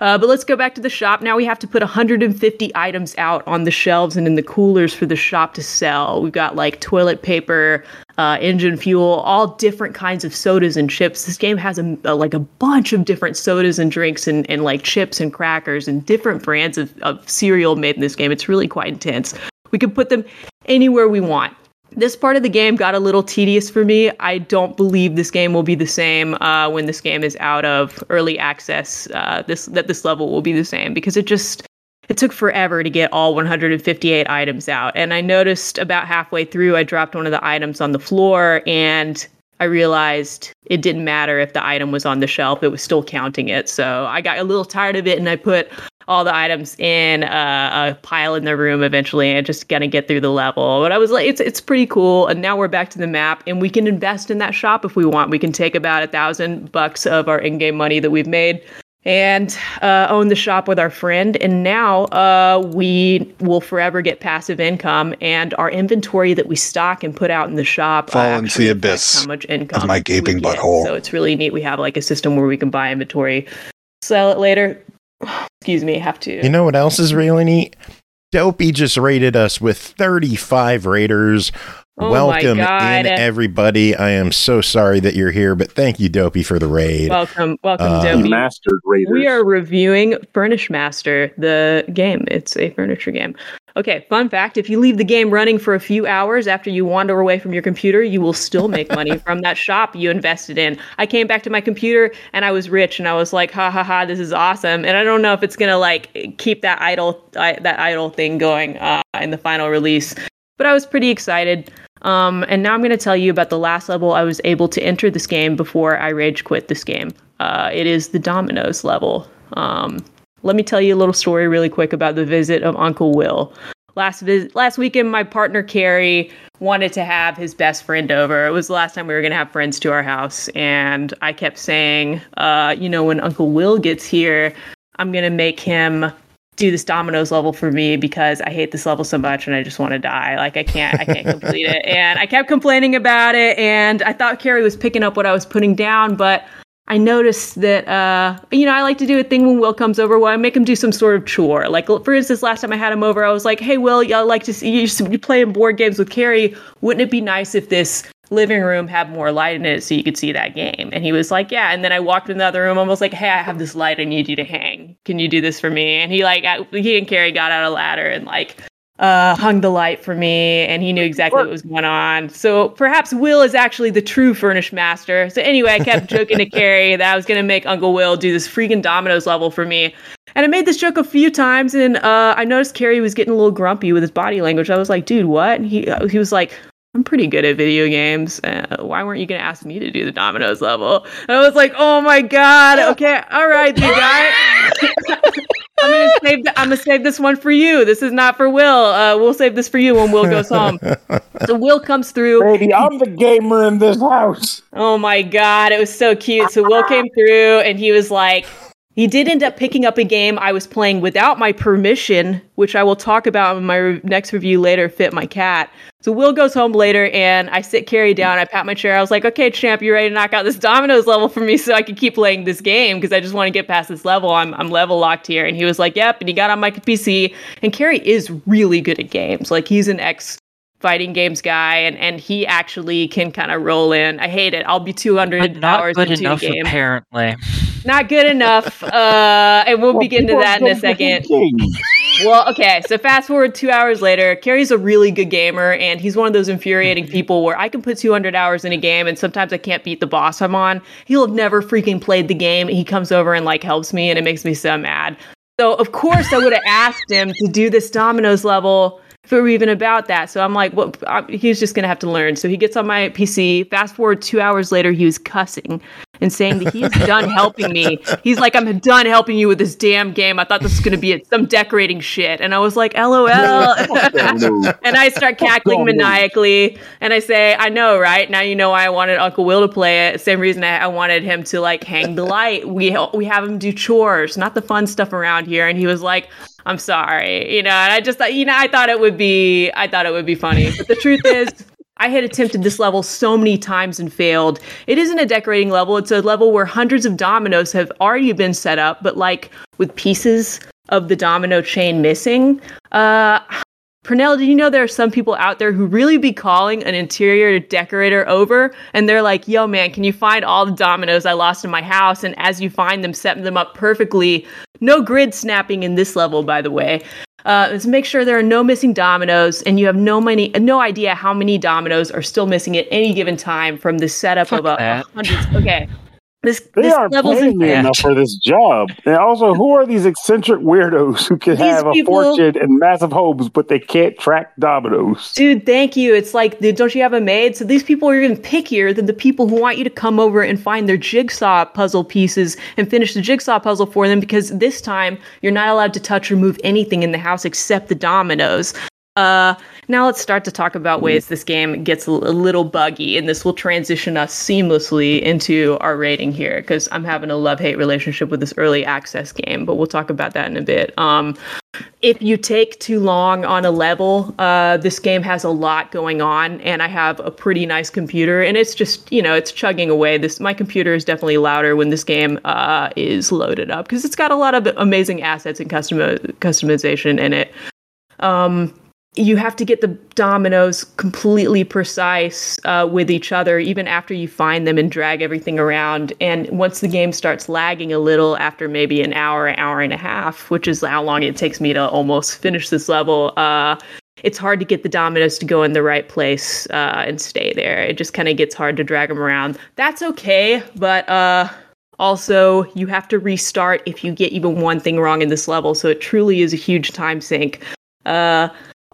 Uh, but let's go back to the shop. Now we have to put 150 items out on the shelves and in the coolers for the shop to sell. We've got like toilet paper, uh, engine fuel, all different kinds of sodas and chips. This game has a, a, like a bunch of different sodas and drinks and, and like chips and crackers and different brands of, of cereal made in this game. It's really quite intense. We can put them anywhere we want. This part of the game got a little tedious for me. I don't believe this game will be the same uh, when this game is out of early access. Uh, this that this level will be the same because it just it took forever to get all 158 items out. And I noticed about halfway through, I dropped one of the items on the floor and I realized it didn't matter if the item was on the shelf, it was still counting it. So I got a little tired of it and I put all the items in uh, a pile in the room eventually and just gonna get through the level. But I was like, it's it's pretty cool. And now we're back to the map and we can invest in that shop if we want. We can take about a thousand bucks of our in-game money that we've made and uh, own the shop with our friend. And now uh, we will forever get passive income, and our inventory that we stock and put out in the shop Fall uh, into the abyss how much income of my gaping butthole. So it's really neat. We have like a system where we can buy inventory, sell it later. Excuse me, have to. You know what else is really neat? Dopey just rated us with 35 raters. Oh my Welcome God. in, everybody. I am so sorry that you're here, but thank you, Dopey, for the raid. welcome, welcome, You Dopey. mastered Raiders. We are reviewing Furnish Master, the game. It's a furniture game. Okay, fun fact if you leave the game running for a few hours after you wander away from your computer, you will still make money from that shop you invested in. I came back to my computer and I was rich and I was like, ha ha ha, this is awesome. And I don't know if it's going to like keep that idle I, that idle thing going uh, in the final release, but I was pretty excited. Um, and now I'm going to tell you about the last level I was able to enter this game before I rage quit this game. Uh, it is the Dominoes level. Um, let me tell you a little story really quick about the visit of Uncle Will. Last vis- last weekend, my partner Carrie wanted to have his best friend over. It was the last time we were going to have friends to our house, and I kept saying, uh, you know, when Uncle Will gets here, I'm going to make him do this dominoes level for me because I hate this level so much and I just want to die. Like I can't I can't complete it. And I kept complaining about it and I thought Carrie was picking up what I was putting down, but I noticed that uh, you know I like to do a thing when Will comes over where I make him do some sort of chore. Like for instance, last time I had him over, I was like, "Hey Will, I like to see you, playing board games with Carrie. Wouldn't it be nice if this living room had more light in it so you could see that game?" And he was like, "Yeah." And then I walked in the other room. Was like, "Hey, I have this light. I need you to hang. Can you do this for me?" And he like he and Carrie got out a ladder and like uh, hung the light for me, and he knew exactly what was going on. So perhaps Will is actually the true furnished master. So anyway, I kept joking to Carrie that I was going to make Uncle Will do this freaking dominoes level for me. And I made this joke a few times, and uh, I noticed Carrie was getting a little grumpy with his body language. I was like, "Dude, what?" And he he was like, "I'm pretty good at video games. Uh, why weren't you going to ask me to do the dominoes level?" And I was like, "Oh my god, okay, all right, big guy." I'm gonna save. The, I'm gonna save this one for you. This is not for Will. Uh, we'll save this for you when Will goes home. so Will comes through. Baby, I'm the gamer in this house. Oh my god, it was so cute. So Will came through and he was like, he did end up picking up a game I was playing without my permission, which I will talk about in my re- next review later. Fit my cat. So Will goes home later, and I sit Carrie down. I pat my chair. I was like, "Okay, champ, you ready to knock out this dominoes level for me so I can keep playing this game because I just want to get past this level. I'm I'm level locked here." And he was like, "Yep." And he got on my PC. And Carrie is really good at games. Like he's an ex fighting games guy, and and he actually can kind of roll in. I hate it. I'll be 200 But not hours good into enough, a game. apparently. Not good enough. Uh, and we'll Well, begin to that in a second. Well, okay. So fast forward two hours later, Carrie's a really good gamer, and he's one of those infuriating people where I can put 200 hours in a game, and sometimes I can't beat the boss I'm on. He'll have never freaking played the game. He comes over and like helps me, and it makes me so mad. So of course I would have asked him to do this Dominoes level if it were even about that. So I'm like, well, I- he's just gonna have to learn. So he gets on my PC. Fast forward two hours later, he was cussing and saying that he's done helping me. He's like, I'm done helping you with this damn game. I thought this was gonna be a, some decorating shit, and I was like, LOL. and I start cackling maniacally, and I say, I know, right? Now you know why I wanted Uncle Will to play it. Same reason I, I wanted him to like hang the light. We we have him do chores, not the fun stuff around here. And he was like, I'm sorry, you know. And I just thought, you know, I thought it would be, I thought it would be funny. But the truth is. I had attempted this level so many times and failed. It isn't a decorating level, it's a level where hundreds of dominoes have already been set up, but like with pieces of the domino chain missing. Uh Pernell, do you know there are some people out there who really be calling an interior decorator over and they're like, yo, man, can you find all the dominoes I lost in my house? And as you find them, set them up perfectly. No grid snapping in this level, by the way. Uh, is make sure there are no missing dominoes and you have no many, no idea how many dominoes are still missing at any given time from the setup Fuck of a, a that. hundreds. Okay. This, They this aren't level's paying me enough for this job. And also, who are these eccentric weirdos who can These have a fortune and massive homes, but they can't track dominoes? Dude, thank you. It's like, dude, don't you have a maid? So these people are even pickier than the people who want you to come over and find their jigsaw puzzle pieces and finish the jigsaw puzzle for them because this time you're not allowed to touch or move anything in the house except the dominoes. Uh, now let's start to talk about ways this game gets a, little buggy, and this will transition us seamlessly into our rating here because I'm having a love-hate relationship with this early access game, but we'll talk about that in a bit. Um, if you take too long on a level, uh, this game has a lot going on, and I have a pretty nice computer, and it's just you know it's chugging away. This my computer is definitely louder when this game uh, is loaded up because it's got a lot of amazing assets and custom customization in it. Um, you have to get the dominoes completely precise uh, with each other, even after you find them and drag everything around. And once the game starts lagging a little after maybe an hour, an hour and a half, which is how long it takes me to almost finish this level, uh, it's hard to get the dominoes to go in the right place uh, and stay there. It just kind of gets hard to drag them around. That's okay, but uh, also you have to restart if you get even one thing wrong in this level. So it truly is a huge time sink. Uh,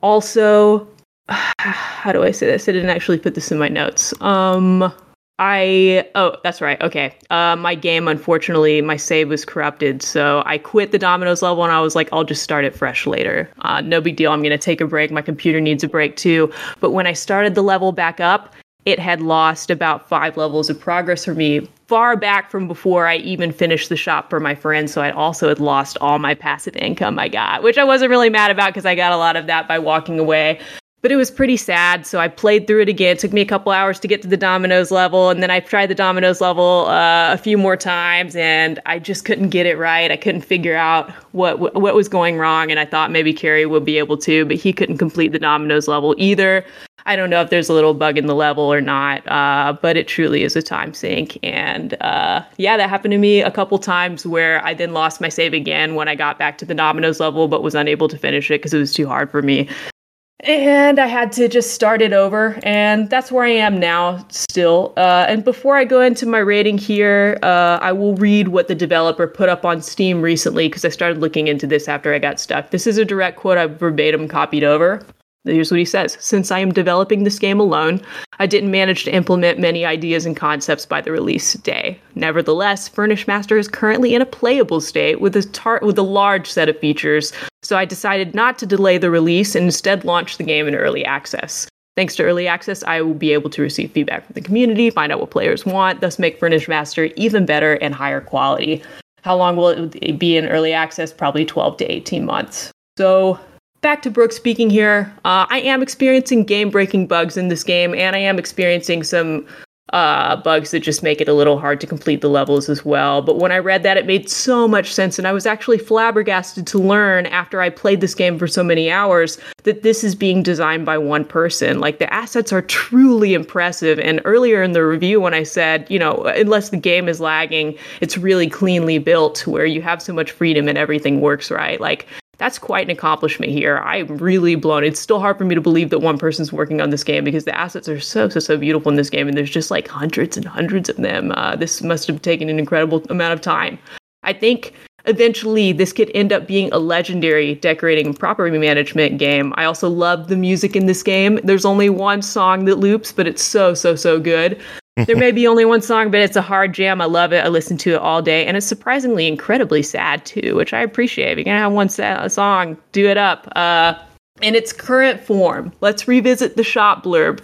also, how do I say this? I didn't actually put this in my notes. Um, I oh that's right. Okay. Uh, my game unfortunately my save was corrupted, so I quit the Dominoes level and I was like, I'll just start it fresh later. Uh, no big deal. I'm gonna take a break. My computer needs a break too. But when I started the level back up, it had lost about five levels of progress for me far back from before I even finished the shop for my friends. So I also had lost all my passive income I got, which I wasn't really mad about because I got a lot of that by walking away. But it was pretty sad. So I played through it again. It took me a couple hours to get to the Dominoes level. And then I tried the Dominoes level uh, a few more times and I just couldn't get it right. I couldn't figure out what, what was going wrong. And I thought maybe Carrie would be able to, but he couldn't complete the Dominoes level either. I don't know if there's a little bug in the level or not, uh, but it truly is a time sink. And uh, yeah, that happened to me a couple times where I then lost my save again when I got back to the Dominoes level, but was unable to finish it because it was too hard for me. And I had to just start it over, and that's where I am now still. Uh, and before I go into my rating here, uh, I will read what the developer put up on Steam recently because I started looking into this after I got stuck. This is a direct quote I verbatim copied over. Here's what he says Since I am developing this game alone, I didn't manage to implement many ideas and concepts by the release day. Nevertheless, Furnish Master is currently in a playable state with a, tar- with a large set of features, so I decided not to delay the release and instead launch the game in early access. Thanks to early access, I will be able to receive feedback from the community, find out what players want, thus make Furnish Master even better and higher quality. How long will it be in early access? Probably 12 to 18 months. So back to Brooke speaking here. Uh, I am experiencing game breaking bugs in this game, and I am experiencing some uh, bugs that just make it a little hard to complete the levels as well. But when I read that, it made so much sense, and I was actually flabbergasted to learn after I played this game for so many hours that this is being designed by one person. Like the assets are truly impressive. And earlier in the review, when I said, you know, unless the game is lagging, it's really cleanly built where you have so much freedom and everything works right. Like that's quite an accomplishment here. I'm really blown. It's still hard for me to believe that one person's working on this game because the assets are so, so, so beautiful in this game, and there's just like hundreds and hundreds of them. Uh, this must have taken an incredible amount of time. I think eventually this could end up being a legendary decorating property management game. I also love the music in this game. There's only one song that loops, but it's so, so, so good there may be only one song, but it's a hard jam. I love it. I listen to it all day, and it's surprisingly incredibly sad too, which I appreciate. If you're gonna have one song, do it up. Uh, in its current form, let's revisit the shop blurb.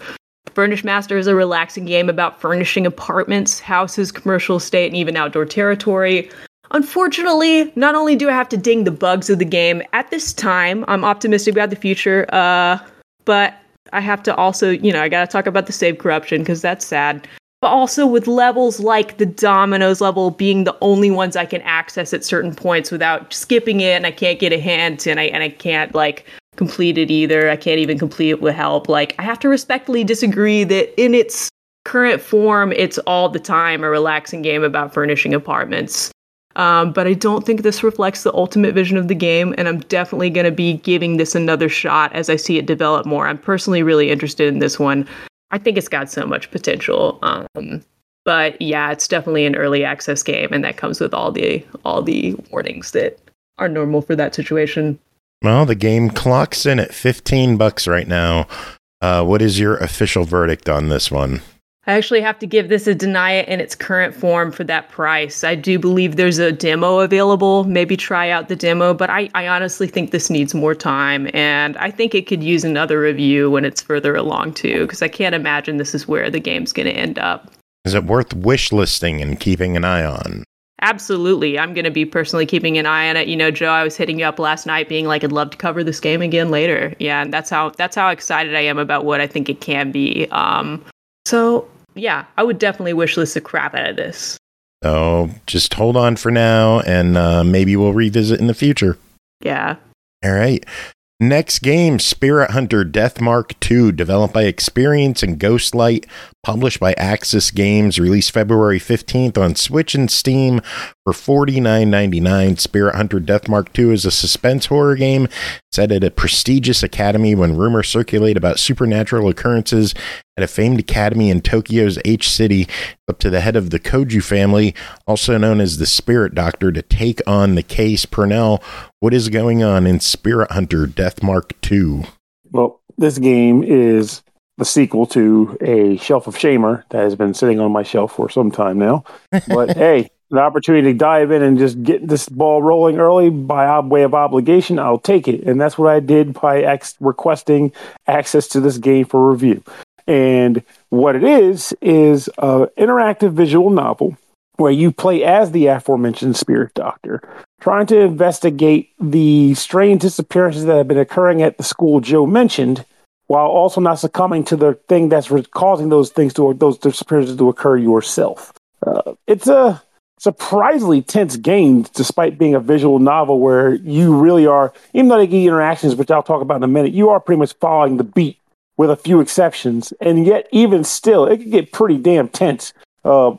Furnish Master is a relaxing game about furnishing apartments, houses, commercial estate, and even outdoor territory. Unfortunately, not only do I have to ding the bugs of the game at this time, I'm optimistic about the future, uh, but I have to also, you know, I gotta talk about the save corruption because that's sad but also with levels like the dominoes level being the only ones I can access at certain points without skipping it and I can't get a hint and I and I can't like complete it either. I can't even complete it with help. Like I have to respectfully disagree that in its current form it's all the time a relaxing game about furnishing apartments. Um, but I don't think this reflects the ultimate vision of the game, and I'm definitely going to be giving this another shot as I see it develop more. I'm personally really interested in this one. I think it's got so much potential. Um, but yeah, it's definitely an early access game, and that comes with all the all the warnings that are normal for that situation. Well, the game clocks in at fifteen bucks right now. Uh, what is your official verdict on this one? I actually have to give this a deny it in its current form for that price. I do believe there's a demo available. Maybe try out the demo, but I, I honestly think this needs more time. And I think it could use another review when it's further along, too, because I can't imagine this is where the game's going to end up. Is it worth wish listing and keeping an eye on? Absolutely. I'm going to be personally keeping an eye on it. You know, Joe, I was hitting you up last night being like, I'd love to cover this game again later. Yeah, and that's how that's how excited I am about what I think it can be. Um, so yeah, I would definitely wish list the crap out of this. So just hold on for now, and uh, maybe we'll revisit in the future. Yeah. All right. Next game, Spirit Hunter Deathmark 2, developed by Experience and Ghostlight, published by Aksys Games, released February 15th on Switch and Steam for $49.99. Spirit Hunter Deathmark 2 is a suspense horror game set at a prestigious academy when rumors circulate about supernatural occurrences at a famed academy in Tokyo's H City. Up to the head of the Koju family, also known as the Spirit Doctor, to take on the case. Pernell, what is going on in Spirit Hunter Death Mark 2? Well, this game is the sequel to a Shelf of Shamer that has been sitting on my shelf for some time now. But hey, an opportunity to dive in and just get this ball rolling early by way of obligation, I'll take it. And that's what I did by ex- requesting access to this game for review. And what it is is an interactive visual novel where you play as the aforementioned spirit doctor, trying to investigate the strange disappearances that have been occurring at the school Joe mentioned, while also not succumbing to the thing that's causing those things to those disappearances to occur yourself. Uh, it's a surprisingly tense game, despite being a visual novel where you really are, even though they you interactions, which I'll talk about in a minute, you are pretty much following the beat with a few exceptions. And yet, even still, it can get pretty damn tense. Uh,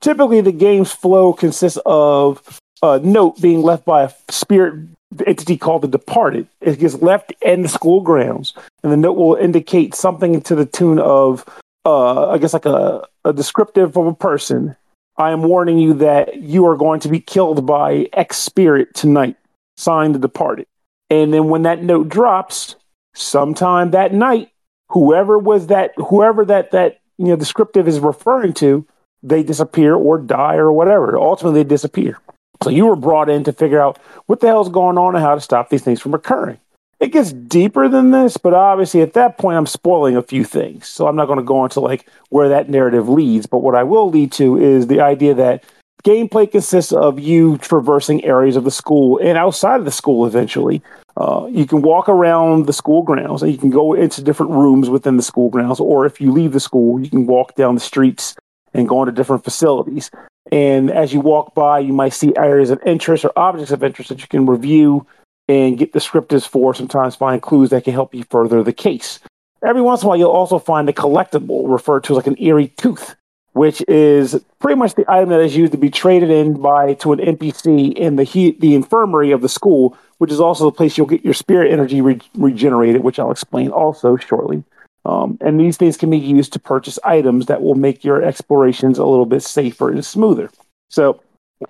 typically, the game's flow consists of a note being left by a spirit entity called the departed. It gets left in the school grounds, and the note will indicate something to the tune of, uh, I guess, like a, a descriptive of a person. I am warning you that you are going to be killed by X spirit tonight. Signed, the departed. And then when that note drops, sometime that night, whoever was that, whoever that that you know descriptive is referring to, they disappear or die or whatever. Ultimately, they disappear. So you were brought in to figure out what the hell's going on and how to stop these things from occurring. It gets deeper than this, but obviously at that point I'm spoiling a few things. So I'm not going to go into like where that narrative leads, but what I will lead to is the idea that gameplay consists of you traversing areas of the school and outside of the school eventually. Uh, you can walk around the school grounds and you can go into different rooms within the school grounds, or if you leave the school, you can walk down the streets and go into different facilities. And as you walk by, you might see areas of interest or objects of interest that you can review and get descriptors for. Sometimes find clues that can help you further the case. Every once in a while, you'll also find a collectible referred to as like an eerie tooth, which is pretty much the item that is used to be traded in by to an NPC in the he- the infirmary of the school, which is also the place you'll get your spirit energy re- regenerated, which I'll explain also shortly. Um, and these things can be used to purchase items that will make your explorations a little bit safer and smoother. So,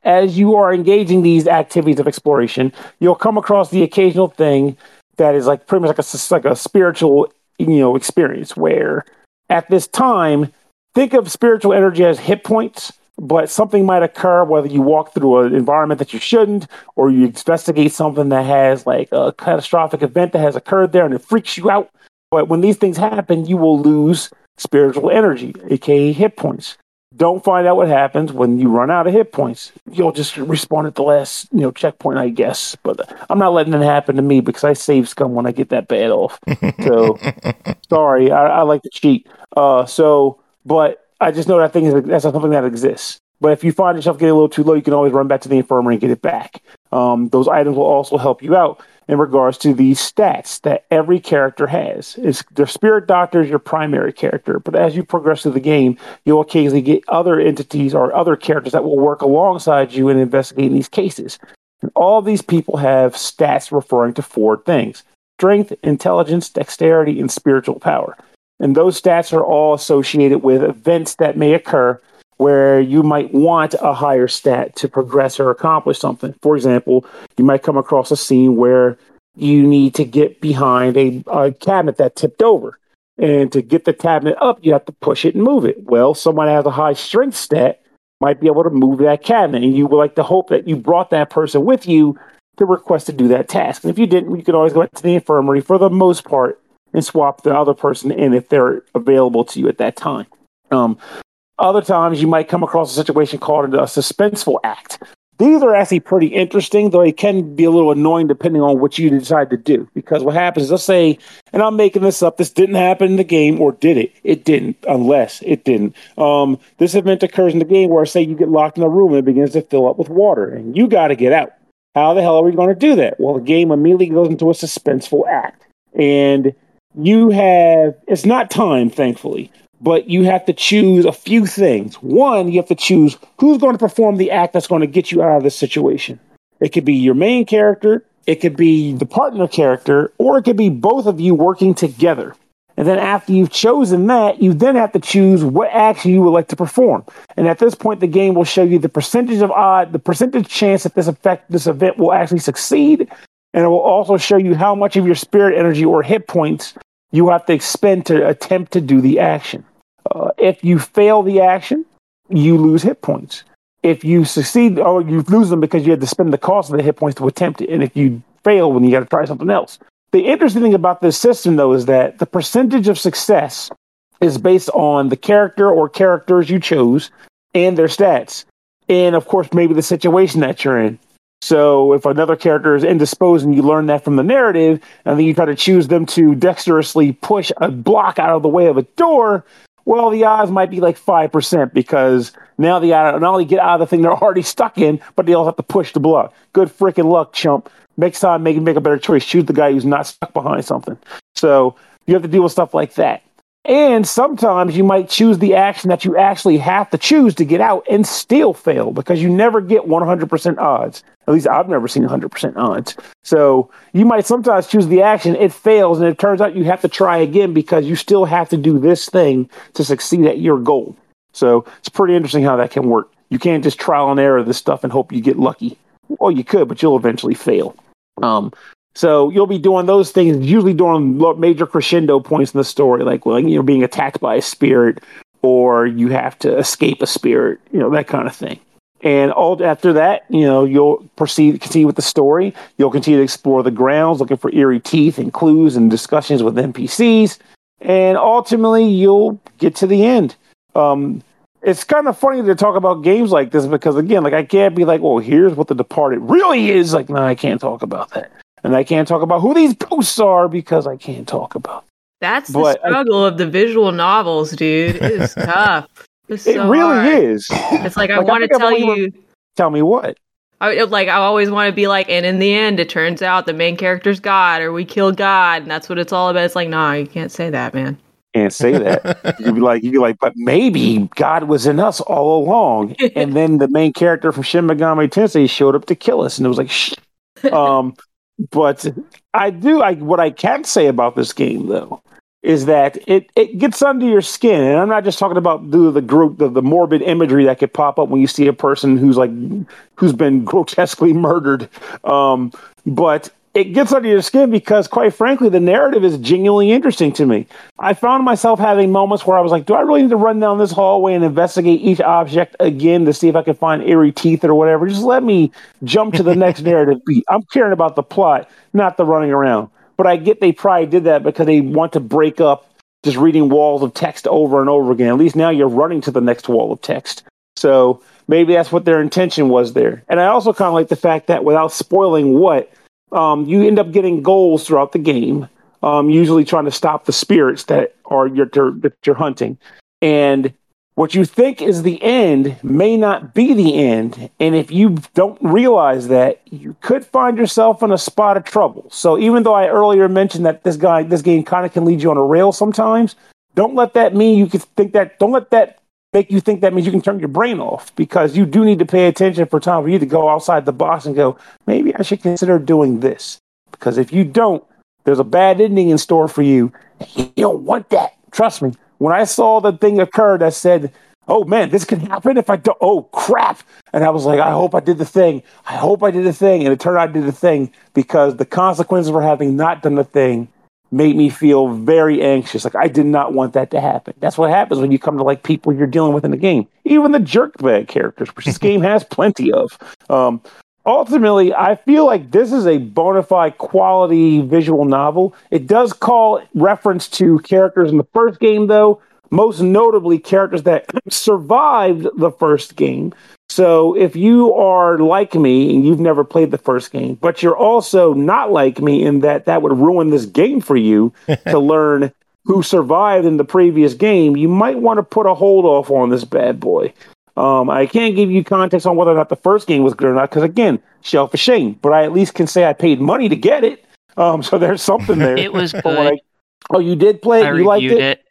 as you are engaging these activities of exploration, you'll come across the occasional thing that is like pretty much like a like a spiritual you know experience where at this time think of spiritual energy as hit points but something might occur whether you walk through an environment that you shouldn't or you investigate something that has like a catastrophic event that has occurred there and it freaks you out but when these things happen, you will lose spiritual energy, aka hit points. Don't find out what happens when you run out of hit points. You'll just respawn at the last, you know, checkpoint, I guess. But I'm not letting it happen to me because I save scum when I get that bad off. So sorry, I, I, like to cheat. Uh, so, but I just know that thing is that's something that exists. But if you find yourself getting a little too low, you can always run back to the infirmary and get it back. Um, those items will also help you out in regards to these stats that every character has. It's the spirit doctor is your primary character, but as you progress through the game, you'll occasionally get other entities or other characters that will work alongside you in investigating these cases. And all these people have stats referring to four things strength, intelligence, dexterity, and spiritual power. And those stats are all associated with events that may occur where you might want a higher stat to progress or accomplish something. For example, you might come across a scene where you need to get behind a, a, cabinet that tipped over. And to get the cabinet up, you have to push it and move it. Well, someone has a high strength stat might be able to move that cabinet, and you would like to hope that you brought that person with you to request to do that task. And if you didn't, you could always go to the infirmary for the most part and swap the other person in if they're available to you at that time. Um, other times you might come across a situation called a suspenseful act. These are actually pretty interesting, though it can be a little annoying depending on what you decide to do. Because what happens is, let's say, and I'm making this up, this didn't happen in the game, or did it? It didn't, unless it didn't. Um, this event occurs in the game where, say, you get locked in a room and it begins to fill up with water, and you got to get out. How the hell are we going to do that? Well, the game immediately goes into a suspenseful act. And you have, it's not time, thankfully, but you have to choose a few things. One, you have to choose who's going to perform the act that's going to get you out of this situation. It could be your main character, it could be the partner character, or it could be both of you working together. And then after you've chosen that, you then have to choose what action you would like to perform. And at this point, the game will show you the percentage of odd, the percentage chance that this effect, this event will actually succeed, and it will also show you how much of your spirit energy or hit points you have to expend to attempt to do the action. Uh, if you fail the action, you lose hit points. If you succeed, or oh, you lose them because you had to spend the cost of the hit points to attempt it. And if you fail, then you got to try something else. The interesting thing about this system, though, is that the percentage of success is based on the character or characters you chose and their stats. And of course, maybe the situation that you're in. So if another character is indisposed and you learn that from the narrative, and then you try to choose them to dexterously push a block out of the way of a door, well, the odds might be like 5% because now they uh, not only get out of the thing they're already stuck in, but they also have to push the block. Good freaking luck, chump. Next time, make, make a better choice. Choose the guy who's not stuck behind something. So you have to deal with stuff like that. And sometimes you might choose the action that you actually have to choose to get out and still fail because you never get 100% odds. At least I've never seen 100% odds. So you might sometimes choose the action, it fails, and it turns out you have to try again because you still have to do this thing to succeed at your goal. So it's pretty interesting how that can work. You can't just trial and error this stuff and hope you get lucky. Well, you could, but you'll eventually fail. Um, so you'll be doing those things usually during major crescendo points in the story, like well, you're being attacked by a spirit, or you have to escape a spirit, you know, that kind of thing. And all after that, you know, you'll proceed continue with the story. You'll continue to explore the grounds, looking for eerie teeth and clues and discussions with NPCs, and ultimately you'll get to the end. Um, it's kind of funny to talk about games like this because again, like I can't be like, well, here's what The Departed really is. Like, no, I can't talk about that and I can't talk about who these posts are because I can't talk about. That's the struggle I, of the visual novels, dude. It is tough. It's it really hard. is. It's like, like I want to tell you. Tell me what. I like. I always want to be like, and in the end, it turns out the main character's God, or we kill God, and that's what it's all about. It's like, nah, you can't say that, man. Can't say that. you'd be like, you'd be like, but maybe God was in us all along, and then the main character from Shin Megami Tensei showed up to kill us, and it was like, shh. Um, but I do. I what I can say about this game though is that it, it gets under your skin, and I'm not just talking about the the group the, the morbid imagery that could pop up when you see a person who's like who's been grotesquely murdered, um, but it gets under your skin because, quite frankly, the narrative is genuinely interesting to me. I found myself having moments where I was like, do I really need to run down this hallway and investigate each object again to see if I can find eerie teeth or whatever? Just let me jump to the next narrative beat. I'm caring about the plot, not the running around. But I get they probably did that because they want to break up just reading walls of text over and over again. At least now you're running to the next wall of text. So maybe that's what their intention was there. And I also kind of like the fact that without spoiling what, um, you end up getting goals throughout the game, um, usually trying to stop the spirits that are you're, that you're hunting. And what you think is the end may not be the end. And if you don't realize that, you could find yourself in a spot of trouble. So even though I earlier mentioned that this guy, this game kind of can lead you on a rail sometimes, don't let that mean you can think that. Don't let that make you think that means you can turn your brain off because you do need to pay attention for time for you to go outside the box and go, maybe I should consider doing this. Because if you don't, there's a bad ending in store for you. You don't want that. Trust me. When I saw the thing occur that said, oh man, this could happen if I don't, oh crap. And I was like, I hope I did the thing. I hope I did the thing. And it turned out I did the thing because the consequences for having not done the thing made me feel very anxious. Like I did not want that to happen. That's what happens when you come to like people you're dealing with in the game. Even the jerkbag characters, which this game has plenty of. Um, ultimately, I feel like this is a bona fide quality visual novel. It does call reference to characters in the first game, though. Most notably, characters that survived the first game. So if you are like me and you've never played the first game, but you're also not like me in that that would ruin this game for you to learn who survived in the previous game, you might want to put a hold off on this bad boy. Um, I can't give you context on whether or not the first game was good or not, because again, shelf of shame. But I at least can say I paid money to get it. Um, so there's something there. it was good. I, oh, you did play it. I you liked it? it.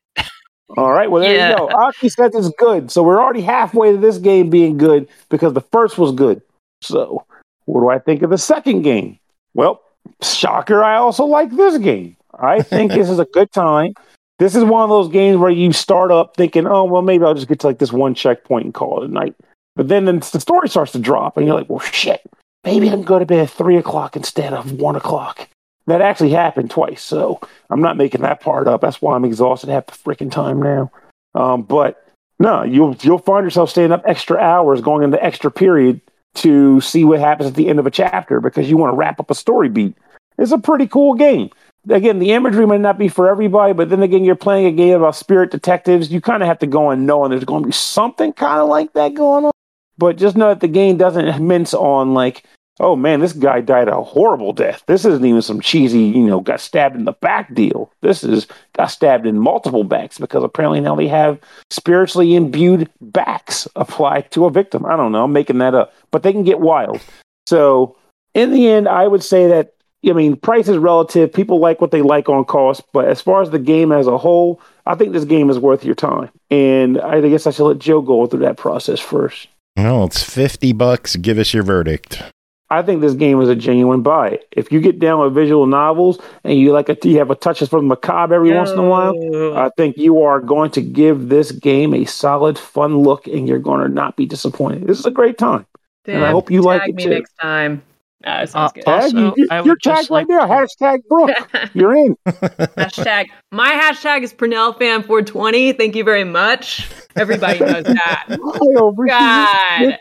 All right. Well, there yeah. you go. Aki says it's good. So we're already halfway to this game being good because the first was good. So what do I think of the second game? Well, shocker, I also like this game. I think this is a good time. This is one of those games where you start up thinking, oh, well, maybe I'll just get to like this one checkpoint and call it a night. But then, then the story starts to drop, and you're like, well, shit, maybe I can go to bed at three o'clock instead of one o'clock. That actually happened twice, so I'm not making that part up. That's why I'm exhausted half the freaking time now. Um, but no, you'll you'll find yourself staying up extra hours, going into extra period to see what happens at the end of a chapter because you want to wrap up a story beat. It's a pretty cool game. Again, the imagery might not be for everybody, but then again, you're playing a game about spirit detectives. You kind of have to go and knowing there's going to be something kind of like that going on. But just know that the game doesn't mince on like oh man, this guy died a horrible death. This isn't even some cheesy, you know, got stabbed in the back deal. This is got stabbed in multiple backs because apparently now they have spiritually imbued backs applied to a victim. I don't know, I'm making that up, but they can get wild. So in the end, I would say that I mean, price is relative. People like what they like on cost, but as far as the game as a whole, I think this game is worth your time, and I guess I should let Joe go through that process first. Well, it's 50 bucks. Give us your verdict. I think this game is a genuine buy. If you get down with visual novels and you like a, you have a touches from the macabre every once in a while, I think you are going to give this game a solid, fun look, and you're going to not be disappointed. This is a great time, and I hope you like it me too. next time. No, that Uh, good. Tag, Also, you, you, I you're tagged right like- there. Hashtag Brooke. You're in. hashtag my hashtag is PernellFan420. Thank you very much. Everybody knows that. Hi, over here. God.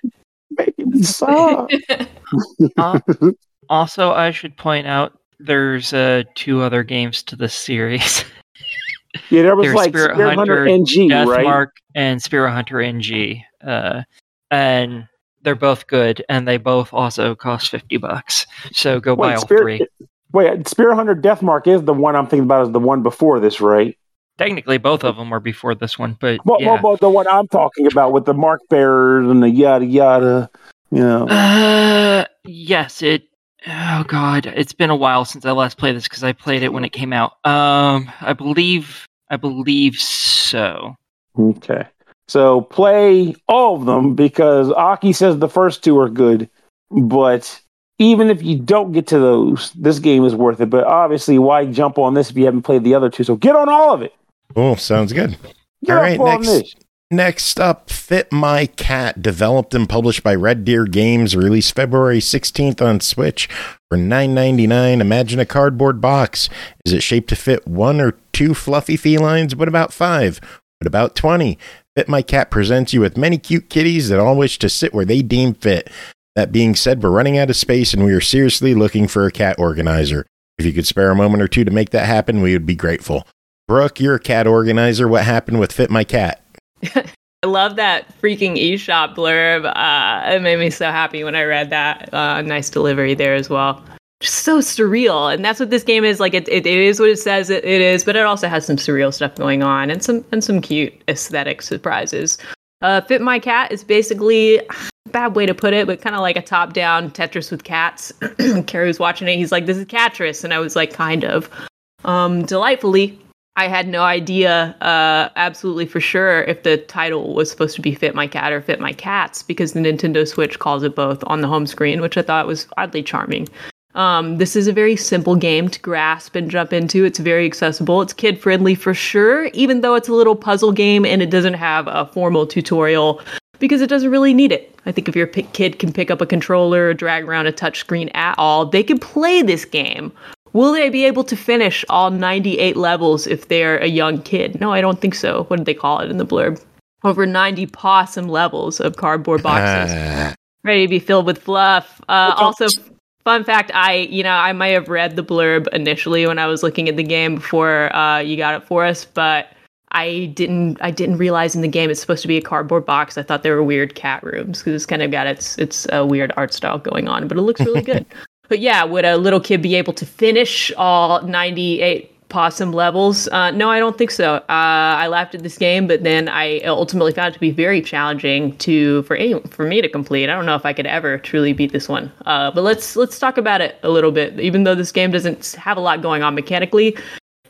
Uh, also, I should point out there's uh, two other games to this series: Yeah, there was There's like Spirit Spirit, Hunter, Hunter, NG, right? Deathmark and Spirit Hunter NG, uh, and they're both good, and they both also cost fifty bucks. So go buy all Spirit, three. wait, Spirit Hunter Deathmark is the one I'm thinking about. Is the one before this, right? Technically, both of them are before this one, but Well, yeah. well, well, the one I'm talking about with the mark bearers and the yada yada. You know, Uh, yes, it. Oh God, it's been a while since I last played this because I played it when it came out. Um, I believe, I believe so. okay. So play all of them because Aki says the first two are good, but even if you don't get to those, this game is worth it. But obviously, why jump on this if you haven't played the other two? So get on all of it. Oh, sounds good. Get All up right, on next- this. Next up, Fit My Cat, developed and published by Red Deer Games, released February 16th on Switch for $9.99. Imagine a cardboard box. Is it shaped to fit one or two fluffy felines? What about five? What about 20? Fit My Cat presents you with many cute kitties that all wish to sit where they deem fit. That being said, we're running out of space and we are seriously looking for a cat organizer. If you could spare a moment or two to make that happen, we would be grateful. Brooke, you're a cat organizer. What happened with Fit My Cat? I love that freaking eShop blurb. Uh, it made me so happy when I read that. Uh, nice delivery there as well. Just so surreal, and that's what this game is. Like it, it, it is what it says it, it is, but it also has some surreal stuff going on and some and some cute aesthetic surprises. Uh, Fit My Cat is basically bad way to put it, but kind of like a top-down Tetris with cats. Carrie was watching it. He's like, "This is Catris," and I was like, "Kind of." Um, delightfully, I had no idea, uh, absolutely for sure, if the title was supposed to be Fit My Cat or Fit My Cats, because the Nintendo Switch calls it both on the home screen, which I thought was oddly charming. Um, this is a very simple game to grasp and jump into. It's very accessible. It's kid friendly for sure, even though it's a little puzzle game and it doesn't have a formal tutorial because it doesn't really need it. I think if your kid can pick up a controller or drag around a touchscreen at all, they can play this game. Will they be able to finish all 98 levels if they're a young kid? No, I don't think so. What did they call it in the blurb? Over 90 pawsome levels of cardboard boxes Ah, ready to be filled with fluff. Uh, also, fun fact: I, you know, I might have read the blurb initially when I was looking at the game before uh, you got it for us, but I didn't. I didn't realize in the game it's supposed to be a cardboard box. I thought they were weird cat rooms because it's kind of got its its uh, weird art style going on, but it looks really good. But yeah, would a little kid be able to finish all 98 pawsome levels? Uh, no, I don't think so. Uh, I laughed at this game, but then I ultimately found it to be very challenging to for any for me to complete. I don't know if I could ever truly beat this one. Uh, but let's let's talk about it a little bit. Even though this game doesn't have a lot going on mechanically,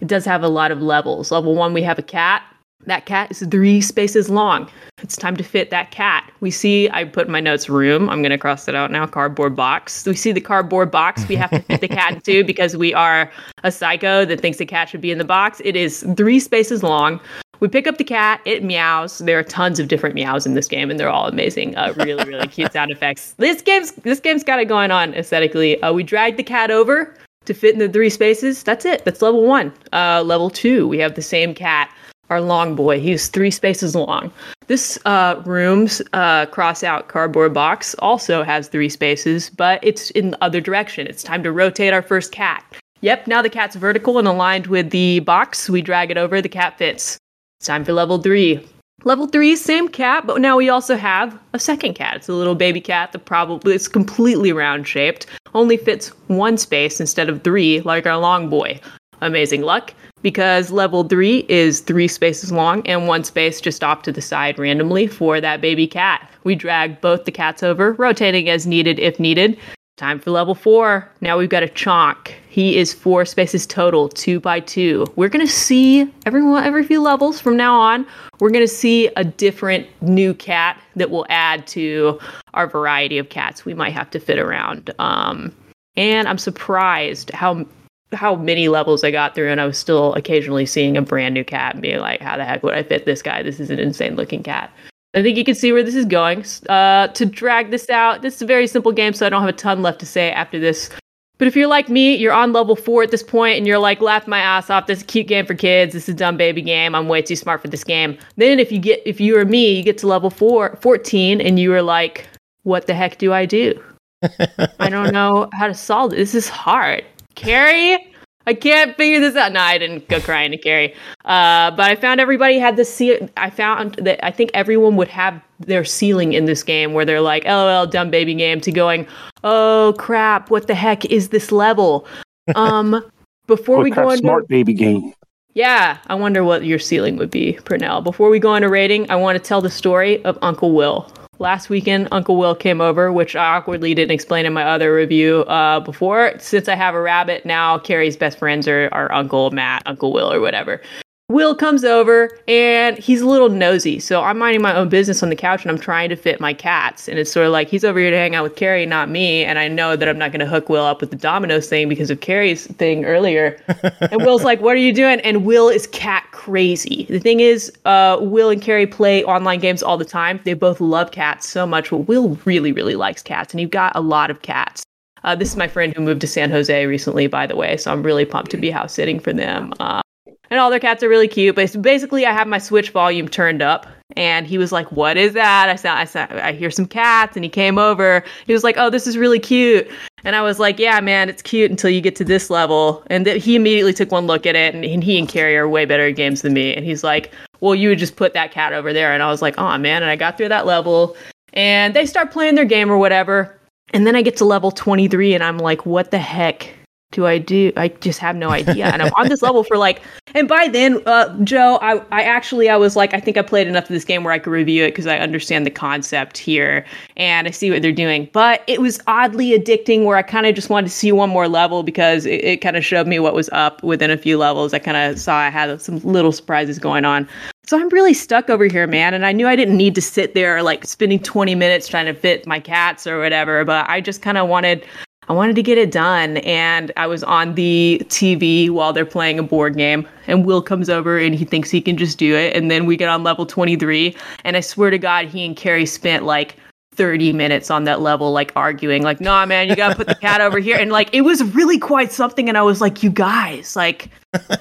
it does have a lot of levels. Level one, we have a cat. That cat is three spaces long. It's time to fit that cat. We see, I put my notes room. I'm going to cross it out now. Cardboard box. We see the cardboard box we have to fit the cat into because we are a psycho that thinks the cat should be in the box. It is three spaces long. We pick up the cat. It meows. There are tons of different meows in this game, and they're all amazing. Uh, really, really cute sound effects. This game's this game's got it going on aesthetically. Uh, we drag the cat over to fit in the three spaces. That's it. That's level one. Uh, level two, we have the same cat, our long boy. He's three spaces long. This uh, room's uh, cross out cardboard box also has three spaces, but it's in the other direction. It's time to rotate our first cat. Yep, now the cat's vertical and aligned with the box. We drag it over, the cat fits. It's time for level three. Level three, same cat, but now we also have a second cat. It's a little baby cat that probably is completely round shaped, only fits one space instead of three, like our long boy. Amazing luck, because level three is three spaces long and one space just off to the side randomly for that baby cat. We drag both the cats over, rotating as needed if needed. Time for level four. Now we've got a chonk. He is four spaces total, two by two. We're gonna see everyone every few levels from now on. We're gonna see a different new cat that will add to our variety of cats we might have to fit around. Um, and I'm surprised how how many levels I got through, and I was still occasionally seeing a brand new cat and being like, "How the heck would I fit this guy? This is an insane looking cat." I think you can see where this is going. Uh, to drag this out, this is a very simple game, so I don't have a ton left to say after this. But if you're like me, you're on level four at this point, and you're like, laugh my ass off. This is a cute game for kids. This is a dumb baby game. I'm way too smart for this game. Then if you get, if you or me, you get to level four, 14, and you are like, what the heck do I do? I don't know how to solve it. This is hard. Carrie, I can't figure this out. No, I didn't go crying to Carrie. Uh, but I found everybody had the Ce- I found that I think everyone would have their ceiling in this game where they're like, "LOL, dumb baby game," to going, "Oh crap, what the heck is this level?" Um, before What we go into smart baby game. yeah, I wonder what your ceiling would be, Pernell. Before we go into rating, I want to tell the story of Uncle Will. Last weekend, Uncle Will came over, which I awkwardly didn't explain in my other review uh, before. Since I have a rabbit, now Carrie's best friends are, are Uncle Matt, Uncle Will, or whatever. Will comes over and he's a little nosy. So I'm minding my own business on the couch and I'm trying to fit my cats. And it's sort of like he's over here to hang out with Carrie, not me. And I know that I'm not going to hook Will up with the Domino's thing because of Carrie's thing earlier. and Will's like, What are you doing? And Will is cat crazy. The thing is, uh, Will and Carrie play online games all the time. They both love cats so much. But Will really, really likes cats. And you've got a lot of cats. Uh, this is my friend who moved to San Jose recently, by the way. So I'm really pumped to be house sitting for them. Uh, and all their cats are really cute. But basically, I have my Switch volume turned up, and he was like, "What is that?" I said, "I said, I hear some cats," and he came over. He was like, "Oh, this is really cute," and I was like, "Yeah, man, it's cute until you get to this level." And th- he immediately took one look at it, and, and he and Carrie are way better at games than me. And he's like, "Well, you would just put that cat over there," and I was like, "Oh man!" And I got through that level, and they start playing their game or whatever. And then I get to level 23 and I'm like, what the heck do I do? I just have no idea. And I'm on this level for like, and by then, uh, Joe, I, I actually, I was like, I think I played enough of this game where I could review it because I understand the concept here and I see what they're doing. But it was oddly addicting where I kind of just wanted to see one more level because it, it kind of showed me what was up within a few levels. I kind of saw I had some little surprises going on. So I'm really stuck over here, man. And I knew I didn't need to sit there like spending 20 minutes trying to fit my cats or whatever, but I just kind of wanted I wanted to get it done. And I was on the TV while they're playing a board game. And Will comes over and he thinks he can just do it. And then we get on level 23. And I swear to God, he and Carrie spent like 30 minutes on that level, like arguing, like, nah, man, you gotta put the cat over here. And like, it was really quite something. And I was like, you guys, like,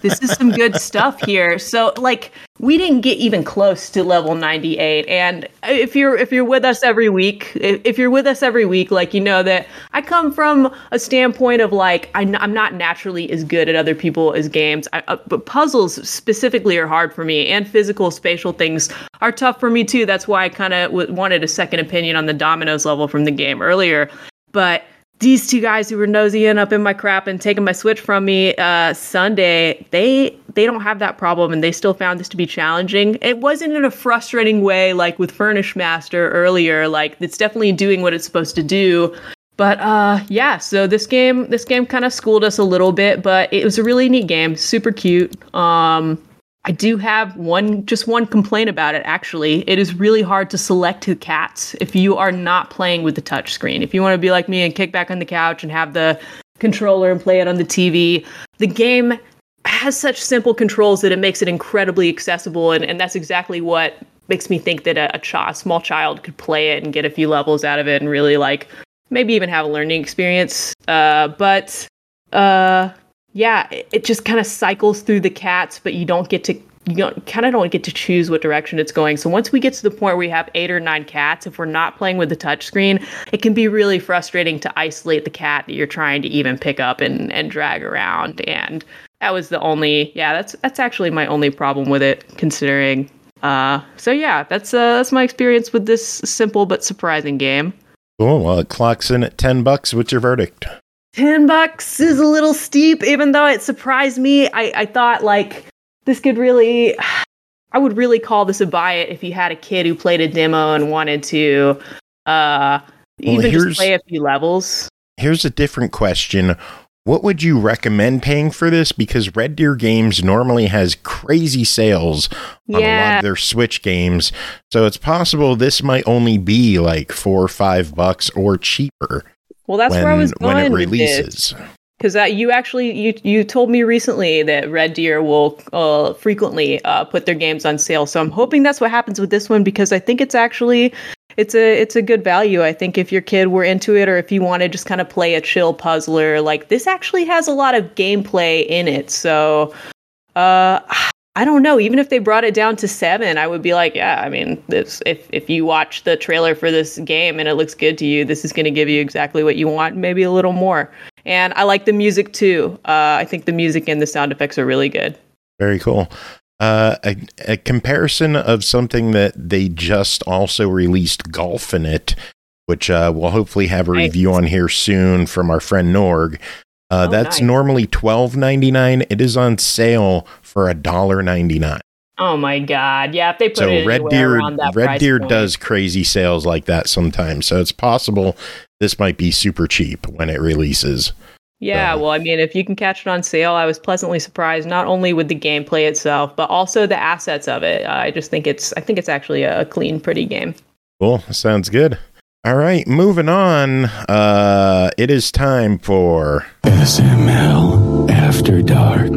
this is some good stuff here. So like we didn't get even close to level 98 and if you're if you're with us every week if, you're with us every week like you know that I come from a standpoint of like I'm, I'm not naturally as good at other people as games. I, uh, but puzzles specifically are hard for me and physical spatial things are tough for me too. That's why I kind of w- wanted a second opinion on the dominoes level from the game earlier. But these two guys who were nosying up in my crap and taking my switch from me uh, Sunday, they they don't have that problem and they still found this to be challenging. It wasn't in a frustrating way like with Furnish Master earlier. Like it's definitely doing what it's supposed to do. But uh yeah, so this game this game kind of schooled us a little bit, but it was a really neat game, super cute. Um I do have one just one complaint about it actually. It is really hard to select the cats if you are not playing with the touch screen. If you want to be like me and kick back on the couch and have the controller and play it on the TV, the game has such simple controls that it makes it incredibly accessible and, and that's exactly what makes me think that a, a, ch- a small child could play it and get a few levels out of it and really like maybe even have a learning experience. Uh, but uh, yeah, it, just kind of cycles through the cats, but you don't get to you don't kind of don't get to choose what direction it's going. So once we get to the point where we have eight or nine cats, if we're not playing with the touchscreen, it can be really frustrating to isolate the cat that you're trying to even pick up and, and drag around. And that was the only yeah, that's that's actually my only problem with it, considering. Uh, so yeah, that's uh, that's my experience with this simple but surprising game. Cool. Well, it clocks in at ten bucks. What's your verdict? 10 bucks is a little steep even though it surprised me i, I thought like this could really i would really call this a buy it if you had a kid who played a demo and wanted to uh Well, even just play a few levels here's a different question. What would you recommend paying for this? Because Red Deer Games normally has crazy sales on a lot of their Switch games. So it's possible this might only be like four or five bucks or cheaper Well, that's when, where I was going when it releases. Because you actually you you told me recently that Red Deer will uh, frequently uh, put their games on sale. So I'm hoping that's what happens with this one because I think it's actually it's a it's a good value. I think if your kid were into it or if you want to just kind of play a chill puzzler, like this actually has a lot of gameplay in it. So uh I don't know. Even if they brought it down to seven, I would be like, yeah. I mean, this if if you watch the trailer for this game and it looks good to you, this is going to give you exactly what you want, maybe a little more. And I like the music too. Uh, I think the music and the sound effects are really good. Very cool. Uh, a, a comparison of something that they just also released golf in it, which uh, we'll hopefully have a Nice. review on here soon from our friend Norg. Uh, Oh, that's nice. normally twelve ninety nine. It is on sale for a dollar ninety nine. Oh my god! Yeah, if they put So it Red anywhere Deer, around that Red price Deer point. does crazy sales like that sometimes. So it's possible this might be super cheap when it releases. Yeah, So- well, I mean, if you can catch it on sale, I was pleasantly surprised not only with the gameplay itself, but also the assets of it. I just think it's I think it's actually a clean, pretty game. Cool. Sounds good. All right, moving on. Uh, it is time for SML After Dark.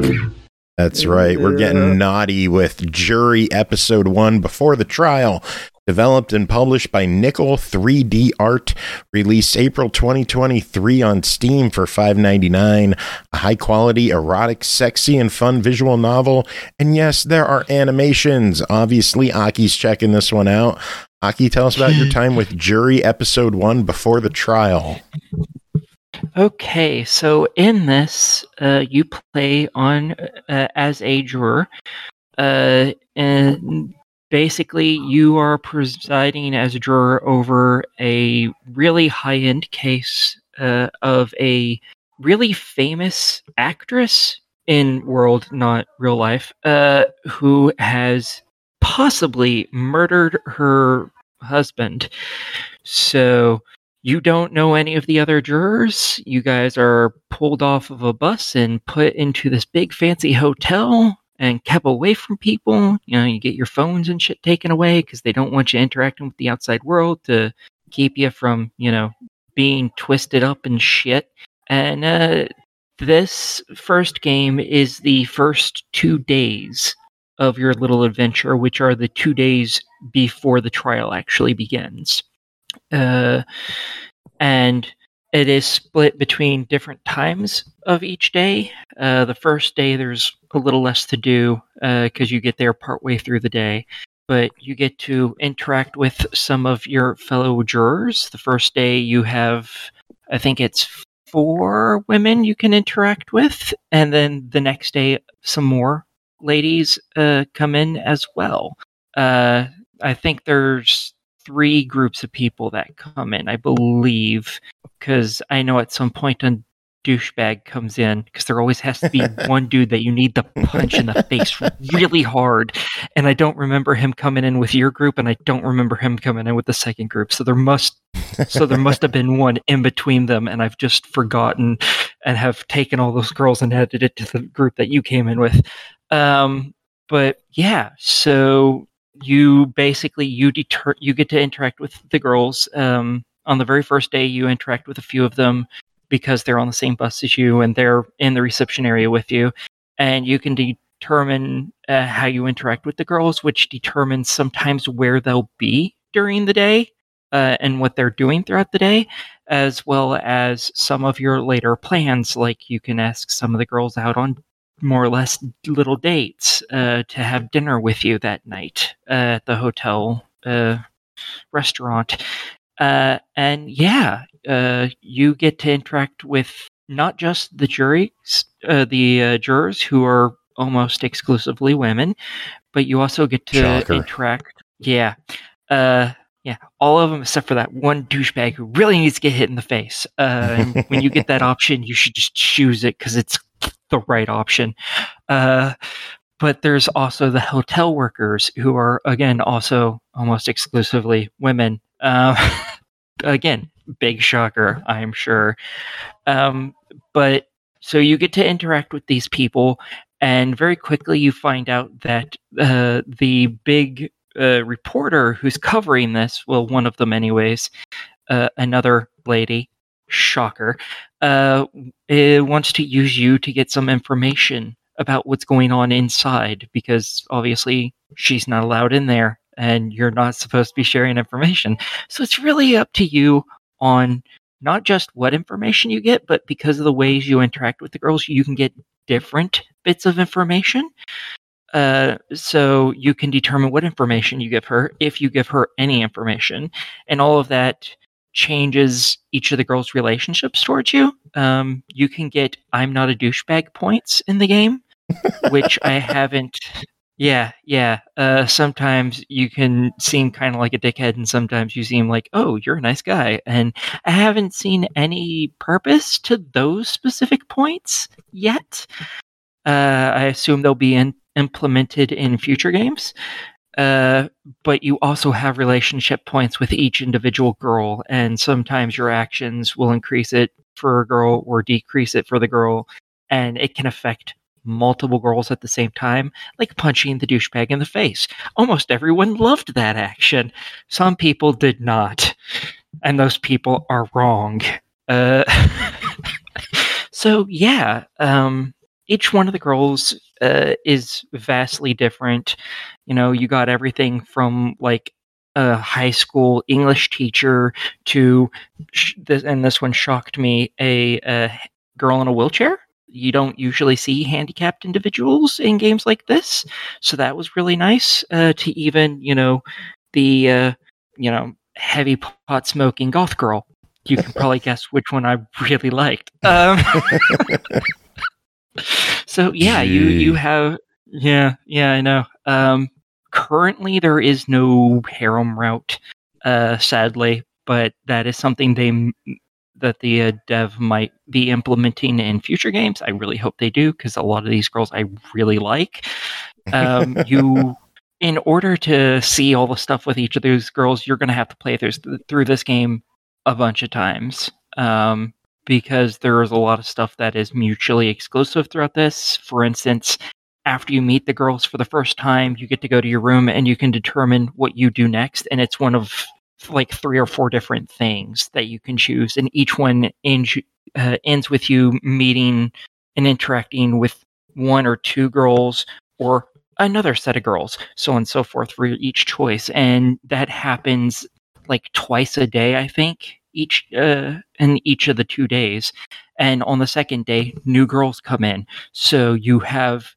That's right. We're getting naughty with Jury Episode 1 Before the Trial. Developed and published by Nickle 3D Art. Released April 2023 on Steam for $5.99. A high quality, erotic, sexy, and fun visual novel. And yes, there are animations. Obviously, Aki's checking this one out. Aki, tell us about your time with Jury Episode 1 Before the Trial. Okay, so in this, uh, you play on uh, as a juror, uh, and basically you are presiding as a juror over a really high-end case uh, of a really famous actress in world, not real life, uh, who has possibly murdered her husband. So you don't know any of the other jurors. You guys are pulled off of a bus and put into this big fancy hotel and kept away from people. You know, you get your phones and shit taken away because they don't want you interacting with the outside world to keep you from, you know, being twisted up and shit. And uh, this first game is the first two days of your little adventure, which are the two days before the trial actually begins. Uh, and it is split between different times of each day. Uh, the first day, there's a little less to do because you get there partway through the day, but you get to interact with some of your fellow jurors. The first day, you have, I think it's four women you can interact with, and then the next day, some more ladies uh, come in as well. Uh, I think there's three groups of people that come in, I believe, because I know at some point a douchebag comes in because there always has to be one dude that you need to punch in the face really hard, and I don't remember him coming in with your group, and I don't remember him coming in with the second group. So there must, so there must have been one in between them, and I've just forgotten and have taken all those girls and added it to the group that you came in with. Um, but yeah, so you basically you deter you get to interact with the girls um, on the very first day you interact with a few of them because they're on the same bus as you and they're in the reception area with you. And you can determine uh, how you interact with the girls which determines sometimes where they'll be during the day uh, and what they're doing throughout the day as well as some of your later plans. Like you can ask some of the girls out on more or less little dates uh, to have dinner with you that night uh, at the hotel uh, restaurant. Uh, and yeah, uh, you get to interact with not just the jury, uh, the uh, jurors who are almost exclusively women, but you also get to Shocker. interact. Yeah. Uh, yeah, all of them except for that one douchebag who really needs to get hit in the face. Uh, and when you get that option, you should just choose it because it's the right option. Uh, but there's also the hotel workers who are again also almost exclusively women. Uh, again, big shocker, I'm sure. Um, but so you get to interact with these people, and very quickly you find out that uh, the big uh, reporter who's covering this, well, one of them, anyways, uh, another lady, shocker, uh, eh, wants to use you to get some information about what's going on inside because obviously she's not allowed in there and you're not supposed to be sharing information. So it's really up to you on not just what information you get, but because of the ways you interact with the girls, you can get different bits of information. Uh, so you can determine what information you give her if you give her any information, and all of that changes each of the girls' relationships towards you. Um, you can get "I'm not a douchebag" points in the game, which I haven't. Yeah, yeah. Uh, sometimes you can seem kind of like a dickhead, and sometimes you seem like, oh, you're a nice guy. And I haven't seen any purpose to those specific points yet. Uh, I assume they'll be in, implemented in future games. Uh, but you also have relationship points with each individual girl, and sometimes your actions will increase it for a girl or decrease it for the girl, and it can affect multiple girls at the same time, like punching the douchebag in the face. Almost everyone loved that action. Some people did not, and those people are wrong. Uh, so yeah, um, each one of the girls uh, is vastly different. You know, you got everything from like a high school English teacher to, this, and this one shocked me, a, a girl in a wheelchair you don't usually see handicapped individuals in games like this. So that was really nice uh, to even, you know, the, uh, you know, heavy pot smoking goth girl. You can probably guess which one I really liked. Um, so yeah, you you have yeah yeah I know. Um, currently, there is no harem route, uh, sadly, but that is something they that the uh, dev might be implementing in future games. I really hope they do because a lot of these girls I really like. Um, you, in order to see all the stuff with each of those girls, you're going to have to play through, through this game a bunch of times um, because there is a lot of stuff that is mutually exclusive throughout this. For instance, after you meet the girls for the first time, you get to go to your room and you can determine what you do next. And it's one of like three or four different things that you can choose, and each one ends, uh, ends with you meeting and interacting with one or two girls or another set of girls, so on and so forth for each choice. And that happens like twice a day, I think, each uh, in each of the two days. And on the second day, new girls come in, so you have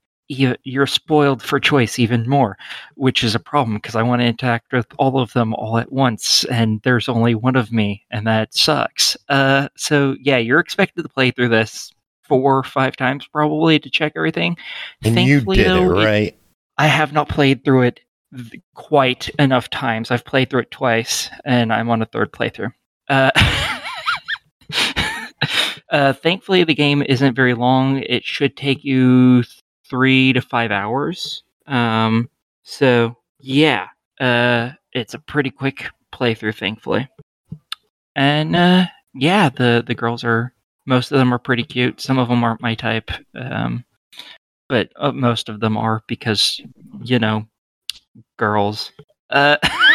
you're spoiled for choice even more, which is a problem because I want to interact with all of them all at once, and there's only one of me, and that sucks. Uh, so yeah, you're expected to play through this four or five times probably to check everything. And Thankfully, you did though, it right. It, I have not played through it quite enough times. I've played through it twice, and I'm on a third playthrough. Uh, uh, thankfully, the game isn't very long. It should take you three to five hours. Um, so yeah, uh, it's a pretty quick playthrough, thankfully. And uh, yeah, the the girls are most of them are pretty cute. Some of them aren't my type, um, but uh, most of them are because you know, girls. Uh,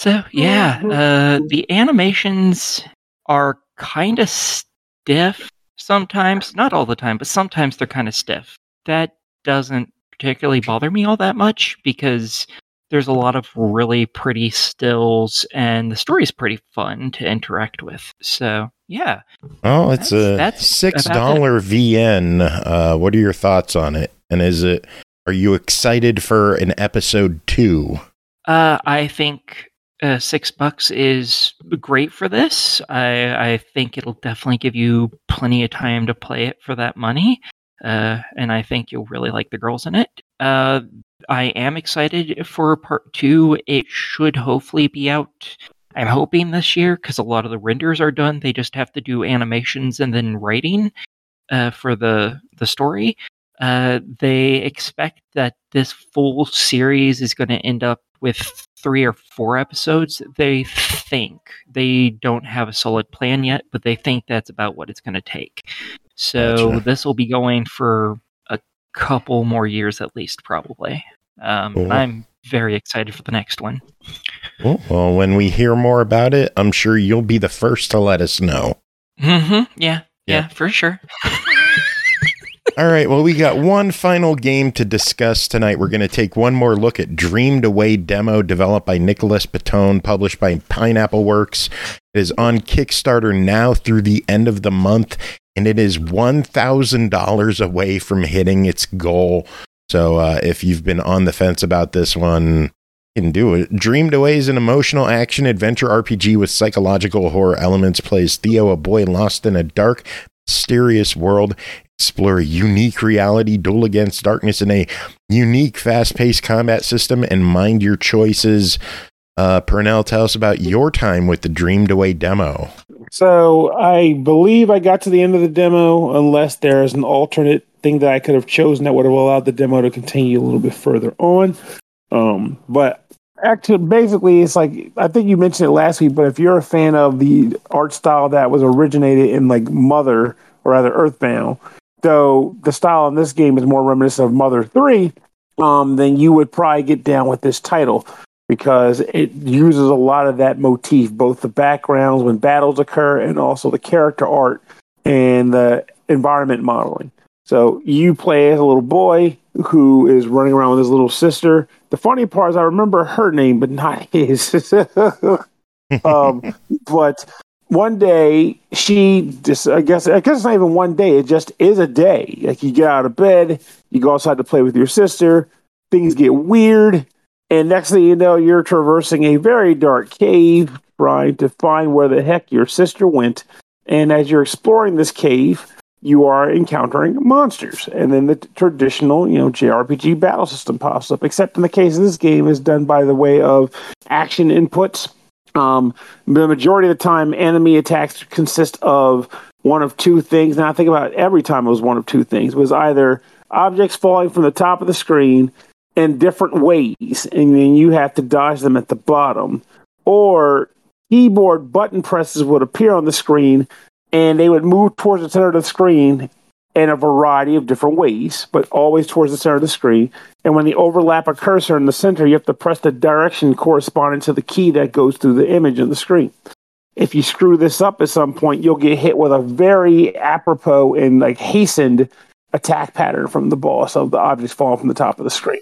so yeah, uh, the animations are kind of stiff sometimes, not all the time, but sometimes they're kind of stiff. That doesn't particularly bother me all that much because there's a lot of really pretty stills and the story's pretty fun to interact with. So, yeah. Oh, it's that's, a that's $6 VN. Uh, what are your thoughts on it? And is it are you excited for an episode 2? Uh, I think uh, six bucks is great for this. I, I think it'll definitely give you plenty of time to play it for that money. Uh, and I think you'll really like the girls in it. Uh, I am excited for part two. It should hopefully be out. I'm hoping this year because a lot of the renders are done. They just have to do animations and then writing uh, for the the story. Uh, they expect that this full series is going to end up with three or four episodes. They think they don't have a solid plan yet, but they think that's about what it's going to take. So Gotcha. this will be going for a couple more years at least, probably. Um, Cool. I'm very excited for the next one. Cool. Well, when we hear more about it, I'm sure you'll be the first to let us know. hmm Yeah, Yeah. yeah, for sure. All right. Well, we got one final game to discuss tonight. We're going to take one more look at Dreamed Away demo developed by Nicolas Petton, published by Pineapple Works. It is on Kickstarter now through the end of the month, and it is $1,000 away from hitting its goal. So uh, if you've been on the fence about this one, can do it. Dreamed Away is an emotional action adventure RPG with psychological horror elements. Plays Theo, a boy lost in a dark, mysterious world explore a unique reality, duel against darkness in a unique, fast paced combat system, and mind your choices. Uh, Pernell, tell us about your time with the Dreamed Away demo. So I believe I got to the end of the demo, unless there is an alternate thing that I could have chosen that would have allowed the demo to continue a little bit further on. Um, but actually, basically, it's like I think you mentioned it last week. But if you're a fan of the art style that was originated in like Mother or rather Earthbound, though the style in this game is more reminiscent of Mother Three, um, then you would probably get down with this title because it uses a lot of that motif, both the backgrounds when battles occur and also the character art and the environment modeling. So you play as a little boy who is running around with his little sister. The funny part is I remember her name, but not his. um, but one day she just I guess I guess it's not even one day, it just is a day. Like you get out of bed, you go outside to play with your sister, things get weird, and next thing you know, you're traversing a very dark cave trying to find where the heck your sister went. And as you're exploring this cave, you are encountering monsters. And then the t- traditional, you know, JRPG battle system pops up, except in the case of this game is done by the way of action inputs. Um, the majority of the time, enemy attacks consist of one of two things. And I think about every time it was one of two things. It was either objects falling from the top of the screen in different ways, and then you have to dodge them at the bottom, or keyboard button presses would appear on the screen and they would move towards the center of the screen in a variety of different ways, but always towards the center of the screen. And when they overlap a cursor in the center, you have to press the direction corresponding to the key that goes through the image on the screen. If you screw this up at some point, you'll get hit with a very apropos and like hastened attack pattern from the boss of the objects falling from the top of the screen.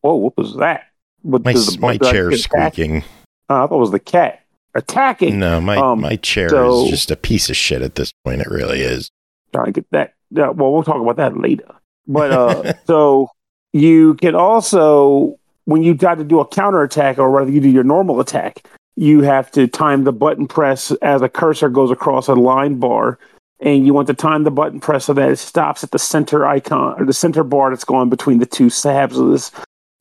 Whoa, what was that? What, My, the- my chair's squeaking. Uh, I thought it was the cat attacking. No, my, Um, my chair so- is just a piece of shit at this point. It really is. trying to get that. Yeah, well, we'll talk about that later. But uh, so you can also, when you try to do a counterattack, or rather you do your normal attack, you have to time the button press as a cursor goes across a line bar, and you want to time the button press so that it stops at the center icon or the center bar that's going between the two slabs of this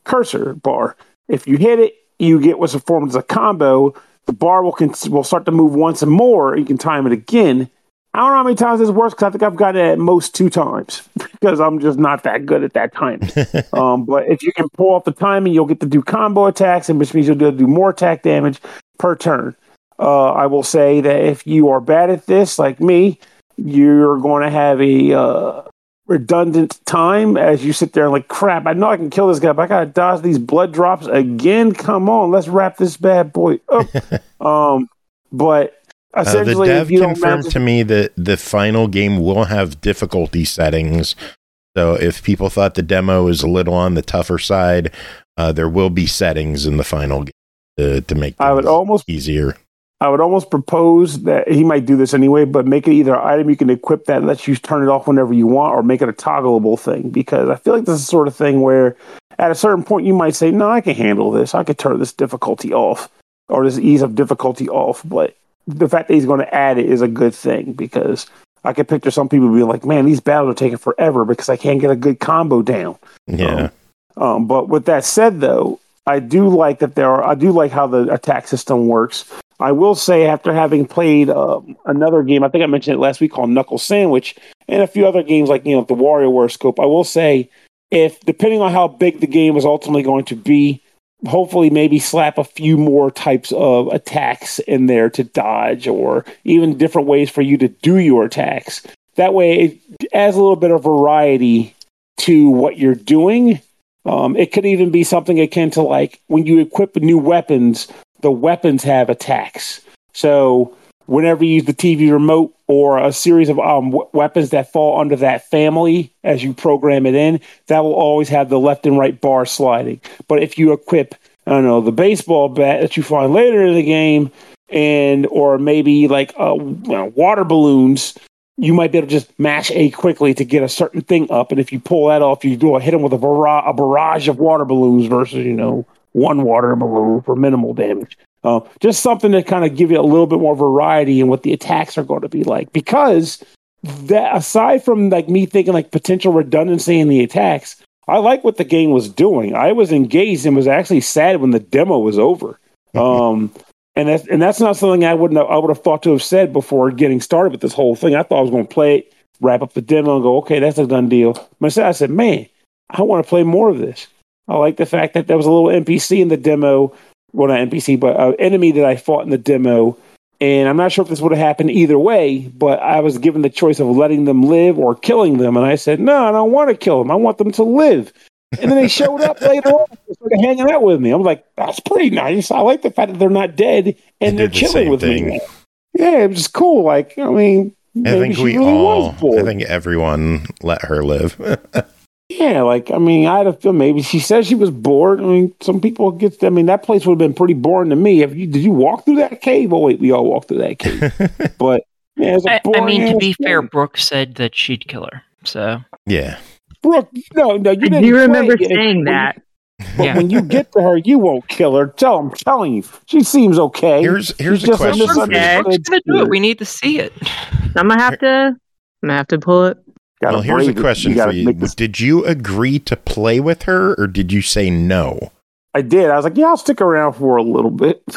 cursor bar. If you hit it, you get what's formed as a combo. The bar will con- will start to move once and more. You can time it again. I don't know how many times this works because I think I've got it at most two times because I'm just not that good at that time. um, but if you can pull off the timing, you'll get to do combo attacks, and which means you'll be able to do more attack damage per turn. Uh, I will say that if you are bad at this, like me, you're going to have a uh, redundant time as you sit there and like, crap, I know I can kill this guy, but I got to dodge these blood drops again. Come on, let's wrap this bad boy up. um, but Uh, the dev if you don't confirmed to me that the final game will have difficulty settings. So if people thought the demo is a little on the tougher side, uh, there will be settings in the final game to, to make I would almost easier. I would almost propose that he might do this anyway, but make it either an item you can equip that lets you turn it off whenever you want, or make it a toggleable thing. Because I feel like this is the sort of thing where, at a certain point, you might say, "No, I can handle this. I could turn this difficulty off, or this ease of difficulty off." But the fact that he's going to add it is a good thing because I could picture some people being like, "Man, these battles are taking forever because I can't get a good combo down." Yeah. Um, but with that said, though, I do like that there are. I do like how the attack system works. I will say, after having played um, another game, I think I mentioned it last week called Knuckle Sandwich, and a few other games like you know the WarioWare scope. I will say, if depending on how big the game is ultimately going to be, hopefully maybe slap a few more types of attacks in there to dodge or even different ways for you to do your attacks. That way it adds a little bit of variety to what you're doing. Um, it could even be something akin to like when you equip new weapons, the weapons have attacks. So whenever you use the TV remote or a series of um, w- weapons that fall under that family as you program it in, that will always have the left and right bar sliding. But if you equip, I don't know, the baseball bat that you find later in the game, and or maybe like uh, water balloons, you might be able to just mash A quickly to get a certain thing up. And if you pull that off, you do a hit them with a, a barrage of water balloons versus you know one water balloon for minimal damage. Uh, just something to kind of give you a little bit more variety in what the attacks are going to be like. Because that aside from like me thinking like potential redundancy in the attacks, I like what the game was doing. I was engaged and was actually sad when the demo was over. Um, and that's and that's not something I wouldn't have, I would have thought to have said before getting started with this whole thing. I thought I was going to play it, wrap up the demo, and go, okay, that's a done deal. But I said, man, I want to play more of this. I like the fact that there was a little NPC in the demo well, not NPC, but an enemy that I fought in the demo. And I'm not sure if this would have happened either way, but I was given the choice of letting them live or killing them. And I said, no, I don't want to kill them. I want them to live. And then they showed up later on, started hanging out with me. I'm like, that's pretty nice. I like the fact that they're not dead and They they're the chilling with thing. me. Yeah, it was cool. Like, I mean, I maybe think we really all. I think everyone let her live. Yeah, like I mean, I had a feel maybe she said she was bored. I mean, some people get. I mean, that place would have been pretty boring to me. If you? Did you walk through that cave? Oh wait, we all walked through that cave. but yeah, it's a I, I boring mean, to be game. fair, Brooke said that she'd kill her. So yeah. Brooke, no, no, you didn't. do play remember it. saying When- that. But Yeah. when you get to her, you won't kill her. Tell I'm telling you, she seems okay. Here's here's She's a just question for you. misunderstood- Brooke's gonna do it. We need to see it. I'm gonna have to. I'm gonna have to pull it. Gotta Well, here's a question gotta for you. this- Did you agree to play with her or did you say no? I did. I was like, yeah, I'll stick around for a little bit.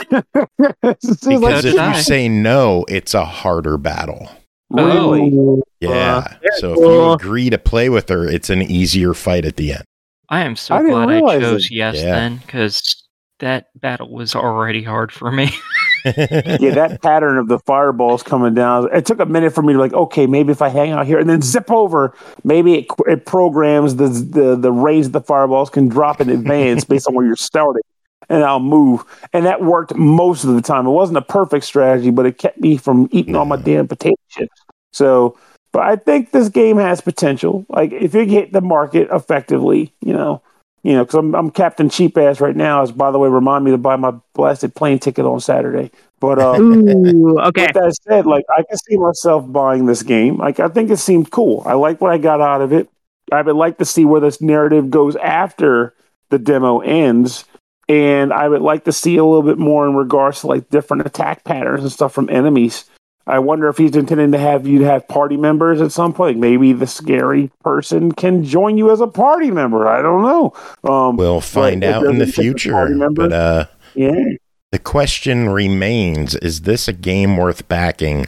Because like, if you say no, it's a harder battle. really? Oh. Yeah. Uh, so if you agree to play with her, it's an easier fight at the end. I am so I didn't glad I realize chose it. yes Yeah. then, because that battle was already hard for me. yeah, that pattern of the fireballs coming down. It took a minute for me to like, okay, maybe if I hang out here and then zip over, maybe it, it programs the the the range that the fireballs can drop in advance based on where you're starting, and I'll move. And that worked most of the time. It wasn't a perfect strategy, but it kept me from eating all my damn potato chips. So, but I think this game has potential. Like if you hit the market effectively, you know. You know, because I'm, I'm Captain Cheap Ass right now. As by the way, remind me to buy my blasted plane ticket on Saturday. But uh, Ooh, okay. with that said, like I can see myself buying this game. Like I think it seemed cool. I like what I got out of it. I would like to see where this narrative goes after the demo ends. And I would like to see a little bit more in regards to like different attack patterns and stuff from enemies. I wonder if he's intending to have you have party members at some point. Maybe the scary person can join you as a party member. I don't know. Um, We'll find out in the doesn't take a future. But uh, yeah. the question remains is this a game worth backing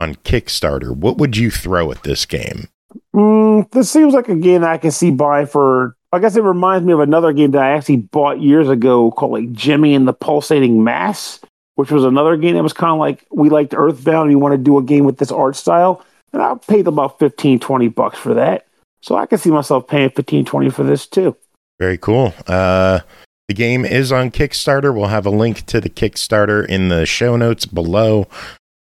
on Kickstarter? What would you throw at this game? Mm, this seems like a game that I can see buying for. I guess it reminds me of another game that I actually bought years ago called like Jimmy and the Pulsating Mass, which was another game that was kind of like we liked Earthbound. We want to do a game with this art style, and I paid about 15, 20 bucks for that. So I can see myself paying 15, 20 for this too. Very cool. Uh, the game is on Kickstarter. We'll have a link to the Kickstarter in the show notes below.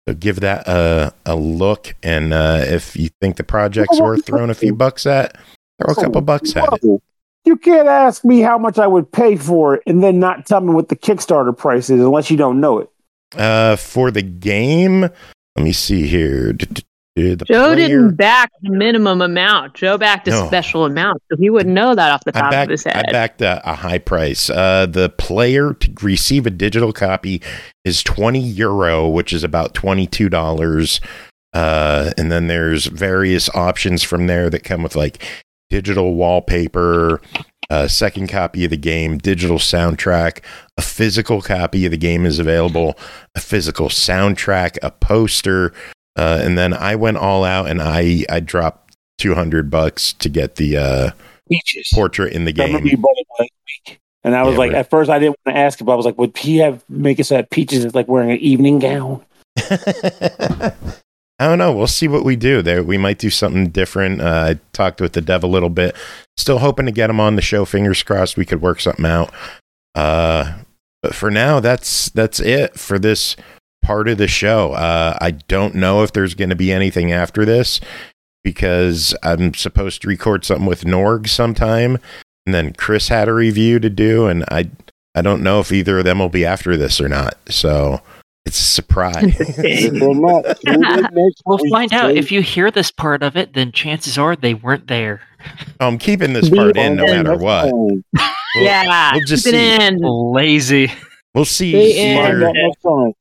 So give that a, a look. And uh, if you think the project's worth throwing a few bucks at, throw a couple bucks at it. Whoa. You can't ask me how much I would pay for it and then not tell me what the Kickstarter price is unless you don't know it. Uh, for the game, let me see here. Joe player- didn't back the minimum amount. Joe backed a No. special amount, so he wouldn't know that off the top backed, of his head. I head. backed a, a high price. Uh, the player to receive a digital copy is 20 euro, which is about $22. Uh, and then there's various options from there that come with like digital wallpaper, a second copy of the game, digital soundtrack, a physical copy of the game is available, a physical soundtrack, a poster. Uh, and then I went all out and I, I dropped 200 bucks to get the, uh, Peaches. portrait in the I remember game. you bought it last week. And I was Yeah, like, at first I didn't want to ask him, but I was like, would he have make it so that Peaches is like wearing an evening gown? I don't know. We'll see what we do. There, we might do something different. Uh, I talked with the dev a little bit. Still hoping to get him on the show. Fingers crossed we could work something out. Uh, but for now, that's that's it for this part of the show. Uh, I don't know if there's going to be anything after this because I'm supposed to record something with Norg sometime, and then Chris had a review to do, and I I don't know if either of them will be after this or not. So it's a surprise. Well, not. Tune in We'll find out. If you hear this part of it, then chances are they weren't there. I'm keeping this part in no matter what. We'll, yeah, we'll just keep it see. in. Lazy. We'll see. Stay Either, out next time.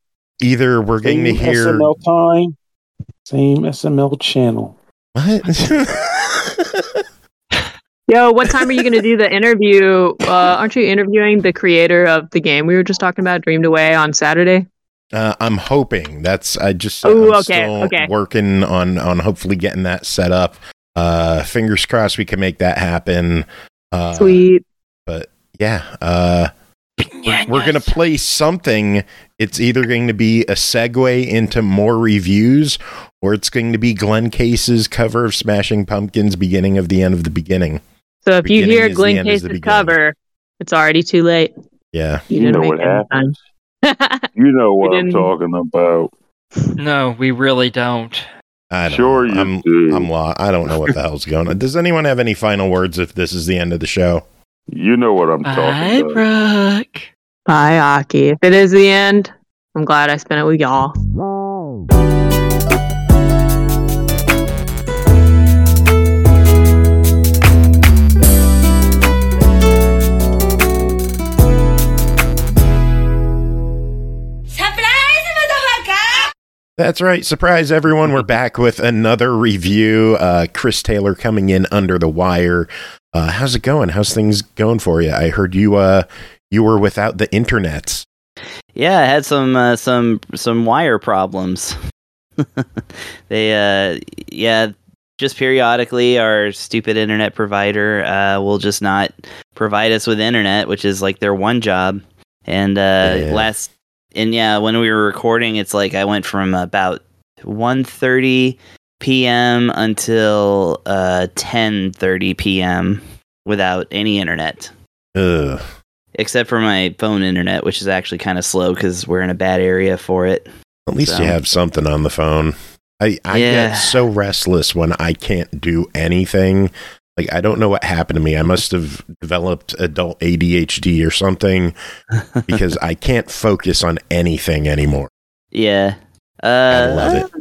either we're going to Same hear SML time, same SML channel. what? Yo, what time are you going to do the interview? Uh, aren't you interviewing the creator of the game we were just talking about, Dreamed Away, on Saturday? Uh, I'm hoping that's. I just. Ooh, I'm okay, still okay. Working on on hopefully getting that set up. Uh, fingers crossed we can make that happen. Uh, Sweet. But yeah. Uh, we're, we're going to play something. It's either going to be a segue into more reviews, or it's going to be Glenn Case's cover of Smashing Pumpkins, beginning of the end of the beginning. So if you hear is the Glenn end, is the Case's cover, it's already too late. Yeah. You, You didn't know make what it in time. You know what I'm talking about. No, we really don't. I don't Sure know. you I'm, do. I'm lost. I don't know what the hell's going on. Does anyone have any final words if this is the end of the show? You know what I'm talking about. Bye, Brooke. Bye, Aki. If it is the end, I'm glad I spent it with y'all. That's right. Surprise, everyone. We're back with another review. Uh, Chris Taylor coming in under the wire. Uh, how's it going? How's things going for you? I heard you uh, you were without the internet. Yeah, I had some uh, some some wire problems. they uh yeah, just periodically our stupid internet provider uh will just not provide us with internet, which is like their one job. And uh Yeah. last and yeah, when we were recording it's like I went from about 1:30 p.m. until uh 10:30 p.m. without any internet Ugh. except for my phone internet, which is actually kind of slow because we're in a bad area for it. At least So- you have something on the phone. I, I Yeah. get so restless when I can't do anything. Like I don't know what happened to me. I must have developed adult ADHD or something because I can't focus on anything anymore. Yeah, uh, I love it.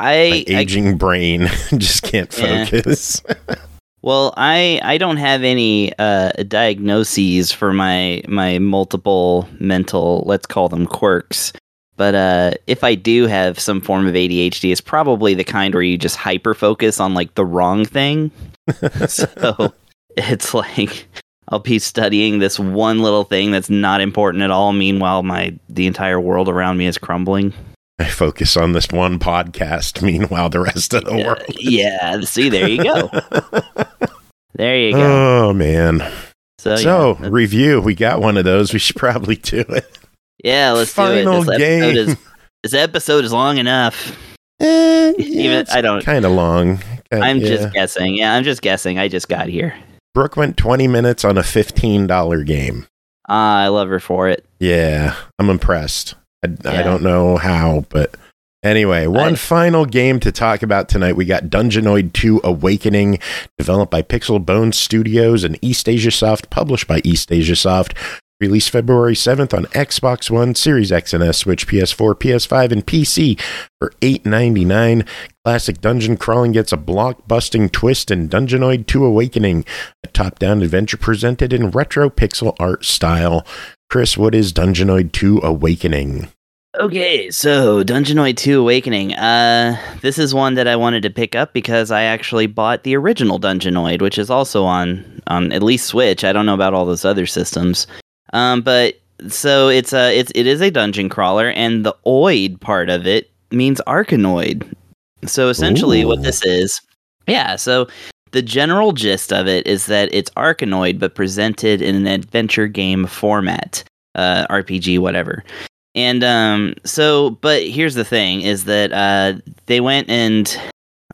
I, My I aging brain just can't Yeah. focus. well, I I don't have any uh, diagnoses for my my multiple mental, let's call them quirks. But uh, if I do have some form of ADHD, it's probably the kind where you just hyper focus on like the wrong thing. so it's like I'll be studying this one little thing that's not important at all. Meanwhile, my the entire world around me is crumbling. I focus on this one podcast. Meanwhile, the rest of the Yeah, world. yeah. See, there you go. There you go. Oh man! So, so yeah, review. We got one of those. We should probably do it. yeah let's Final do it. This game. episode, is, this episode is long enough. Eh, yeah, Even it's I don't. kind of long. Kinda- I'm yeah. just guessing. Yeah, I'm just guessing. I just got here. Brooke went 20 minutes on a $15 game. Ah, I love her for it. Yeah, I'm impressed. I, I don't know how, but anyway, one I- final game to talk about tonight. We got Dungeonoid 2 Awakening, developed by Pixel Bones Studios and eastasiasoft, published by eastasiasoft. Released February 7th on Xbox One, Series X and S, Switch, PS4, PS5, and PC for $8.99. Classic dungeon crawling gets a block-busting twist in Dungeonoid 2 Awakening, a top-down adventure presented in retro pixel art style. Chris, what is Dungeonoid 2 Awakening? Okay, so Dungeonoid 2 Awakening. Uh this is one that I wanted to pick up because I actually bought the original Dungeonoid, which is also on on at least Switch. I don't know about all those other systems. Um but so it's a it's it is a dungeon crawler and the oid part of it means Arkanoid. So essentially Ooh. what this is yeah, so the general gist of it is that it's Arkanoid, but presented in an adventure game format, uh, RPG, whatever. And um, so, but here's the thing: is that uh, they went and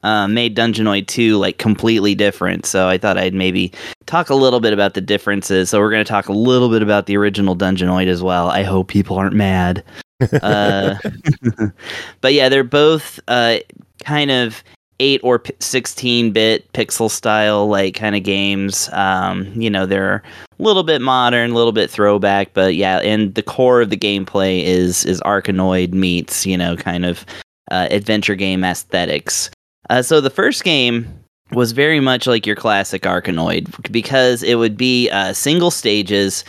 uh, made Dungeonoid 2 like completely different. So I thought I'd maybe talk a little bit about the differences. So we're going to talk a little bit about the original Dungeonoid as well. I hope people aren't mad. uh, but yeah, they're both uh, kind of 8 or 16 bit pixel style like kind of games. Um, you know they're a little bit modern a little bit throwback but yeah and the core of the gameplay is is arkanoid meets you know kind of uh, adventure game aesthetics. Uh, so the first game was very much like your classic arkanoid because it would be uh, single stages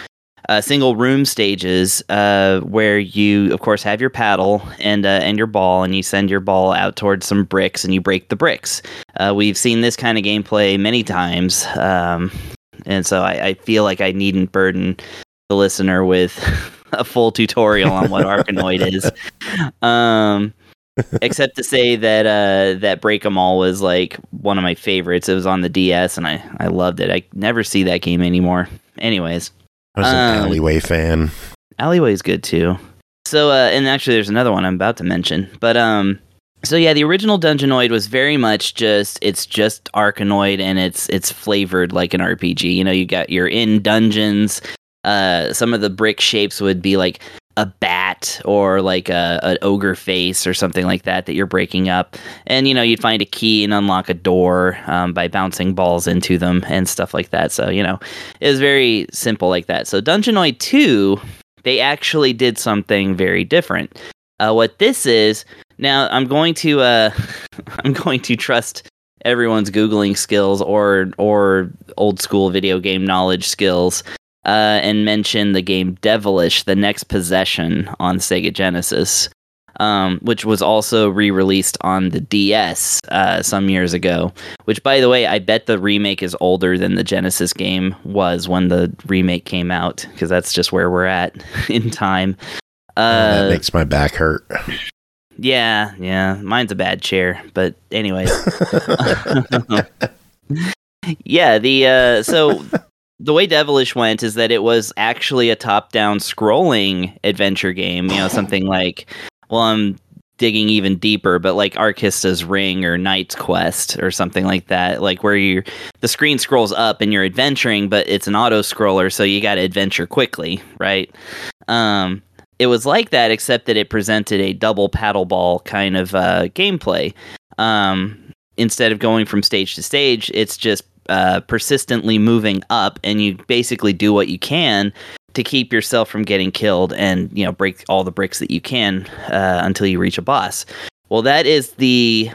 uh, single room stages uh, where you, of course, have your paddle and uh, and your ball, and you send your ball out towards some bricks, and you break the bricks. Uh, we've seen this kind of gameplay many times, um, and so I, I, feel like I needn't burden the listener with a full tutorial on what Arkanoid is. Um, except to say that uh, that Break 'Em All was like one of my favorites. It was on the DS, and I I loved it. I never see that game anymore. Anyways. I was an um, alleyway fan. Alleyway is good too. So, uh, and actually, there's another one I'm about to mention. But um, so yeah, the original Dungeonoid was very much just it's just Arkanoid and it's it's flavored like an RPG. You know, you got you're in dungeons. Uh, some of the brick shapes would be like a bat or like a an ogre face or something like that that you're breaking up. And you know you'd find a key and unlock a door um, by bouncing balls into them and stuff like that. So you know it was very simple like that. So dungeonoid 2 they actually did something very different. Uh, what this is now i'm going to uh, i'm going to trust everyone's googling skills or or old school video game knowledge skills uh, and mention the game Devilish: The Next Possession on Sega Genesis, um, which was also re-released on the DS uh, some years ago. Which, by the way, I bet the remake is older than the Genesis game was when the remake came out, because that's just where we're at in time. Uh, that makes my back hurt. Yeah, yeah, mine's a bad chair, but anyways. yeah, the uh, so the way Devilish went is that it was actually a top-down scrolling adventure game. You know, something like, well, I'm digging even deeper, but like Arkista's Ring or Knight's Quest or something like that, like where you the screen scrolls up and you're adventuring, but it's an auto scroller, so you got to adventure quickly, right? Um, it was like that, except that it presented a double paddle ball kind of uh, gameplay. Um, instead of going from stage to stage, it's just uh, persistently moving up, and you basically do what you can to keep yourself from getting killed, and you know break all the bricks that you can uh, until you reach a boss. Well, that is the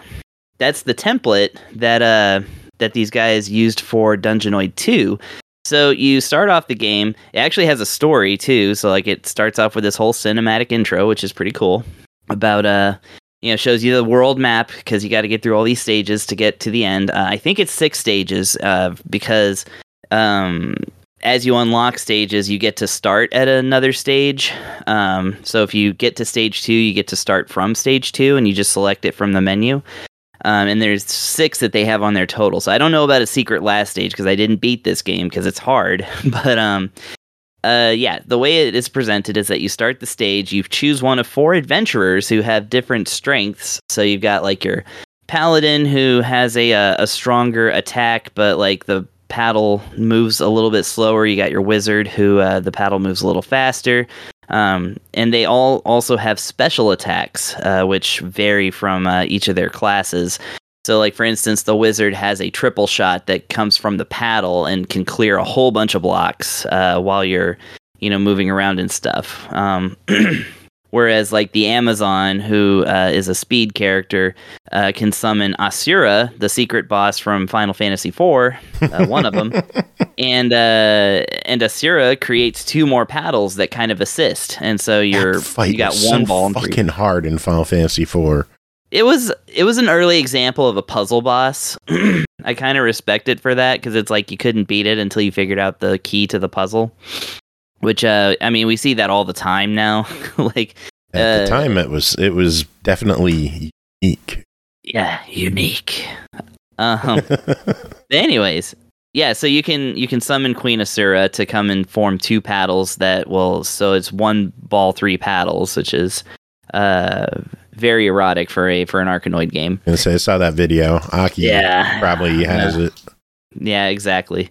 that's the template that uh that these guys used for Dungeonoid 2. So you start off the game. It actually has a story too. So like it starts off with this whole cinematic intro, which is pretty cool about uh you know shows you the world map because you got to get through all these stages to get to the end. Uh, i think it's six stages uh, because um, as you unlock stages you get to start at another stage. Um, so if you get to stage two you get to start from stage two and you just select it from the menu. Um, and there's six that they have on their total. So i don't know about a secret last stage because i didn't beat this game because it's hard but um, uh, yeah, the way it is presented is that you start the stage, you choose one of four adventurers who have different strengths. So you've got like your paladin who has a a, a stronger attack, but like the paddle moves a little bit slower. You got your wizard who uh, the paddle moves a little faster. Um, and they all also have special attacks, uh, which vary from uh, each of their classes. So, like for instance, the wizard has a triple shot that comes from the paddle and can clear a whole bunch of blocks uh, while you're, you know, moving around and stuff. Um, whereas, like the Amazon, who uh, is a speed character, uh, can summon Asura, the secret boss from Final Fantasy IV, uh, one of them, and uh, and Asura creates two more paddles that kind of assist, and so you're you got one so ball. Fucking hard in Final Fantasy IV it was it was an early example of a puzzle boss. I kind of respect it for that because it's like you couldn't beat it until you figured out the key to the puzzle. Which uh, I mean, we see that all the time now. like at uh, the time, it was it was definitely unique. Yeah, unique. Um, anyways, yeah, so you can you can summon Queen Asura to come and form two paddles that will so it's one ball, three paddles, which is uh very erotic for a for an Arkanoid game. And so I saw that video. Aki Yeah. probably has it. Yeah, exactly.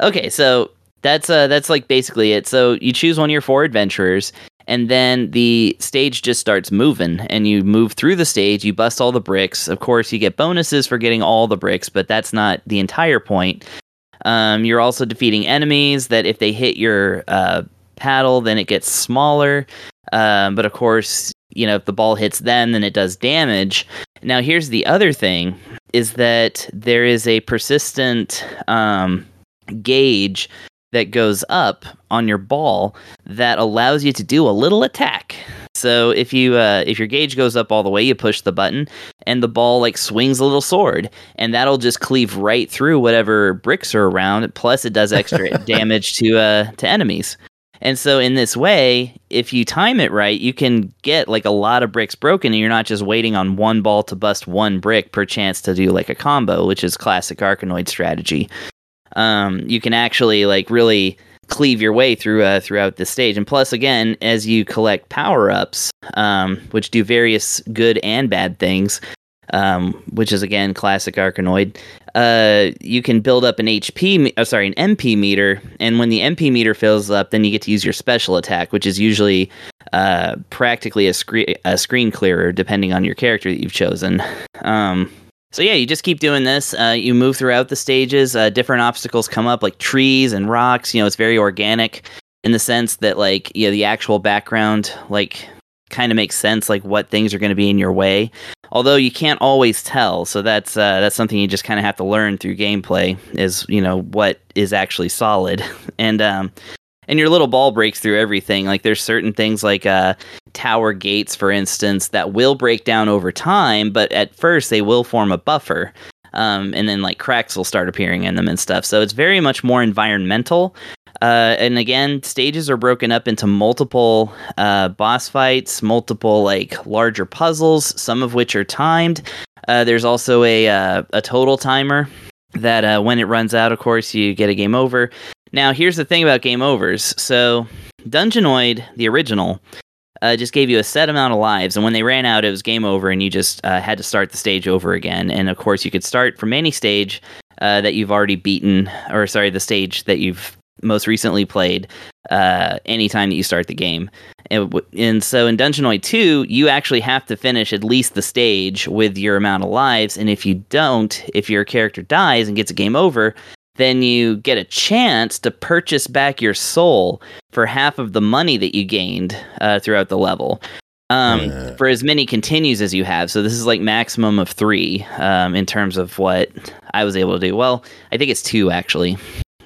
Okay, so that's uh that's like basically it. So you choose one of your four adventurers and then the stage just starts moving and you move through the stage, you bust all the bricks. Of course, you get bonuses for getting all the bricks, but that's not the entire point. Um, you're also defeating enemies that if they hit your uh, paddle, then it gets smaller. Um, but of course, you know, if the ball hits them, then it does damage. Now, here's the other thing is that there is a persistent um, gauge that goes up on your ball that allows you to do a little attack. So if you uh, if your gauge goes up all the way, you push the button, and the ball like swings a little sword, and that'll just cleave right through whatever bricks are around. Plus, it does extra damage to uh, to enemies. And so in this way, if you time it right, you can get like a lot of bricks broken and you're not just waiting on one ball to bust one brick per chance to do like a combo, which is classic Arkanoid strategy. Um, you can actually like really cleave your way through uh, throughout the stage. And plus, again, as you collect power ups, um, which do various good and bad things, um, which is again classic Arkanoid, uh, you can build up an HP, me- uh, sorry, an MP meter, and when the MP meter fills up, then you get to use your special attack, which is usually uh, practically a, screen a screen clearer, depending on your character that you've chosen. Um, so yeah, you just keep doing this. Uh, you move throughout the stages. Uh, different obstacles come up, like trees and rocks. You know, it's very organic in the sense that, like, you know, the actual background, like, kind of makes sense, like what things are going to be in your way. Although you can't always tell, so that's uh, that's something you just kind of have to learn through gameplay. Is you know what is actually solid, and um, and your little ball breaks through everything. Like there's certain things like uh, tower gates, for instance, that will break down over time, but at first they will form a buffer. Um, and then like cracks will start appearing in them and stuff. So it's very much more environmental. Uh, and again, stages are broken up into multiple uh, boss fights, multiple like larger puzzles, some of which are timed. Uh, there's also a uh, a total timer that uh, when it runs out, of course, you get a game over. Now, here's the thing about game overs. So, Dungeonoid, the original, uh, just gave you a set amount of lives, and when they ran out, it was game over, and you just had to start the stage over again. And of course, you could start from any stage that you've already beaten, or sorry, the stage that you've most recently played uh, anytime that you start the game. And, and so in Dungeonoid 2, you actually have to finish at least the stage with your amount of lives. And if you don't, if your character dies and gets a game over, then you get a chance to purchase back your soul for half of the money that you gained uh, throughout the level. Um, Yeah. For as many continues as you have. So this is like maximum of three um, in terms of what I was able to do. Well, I think it's two actually.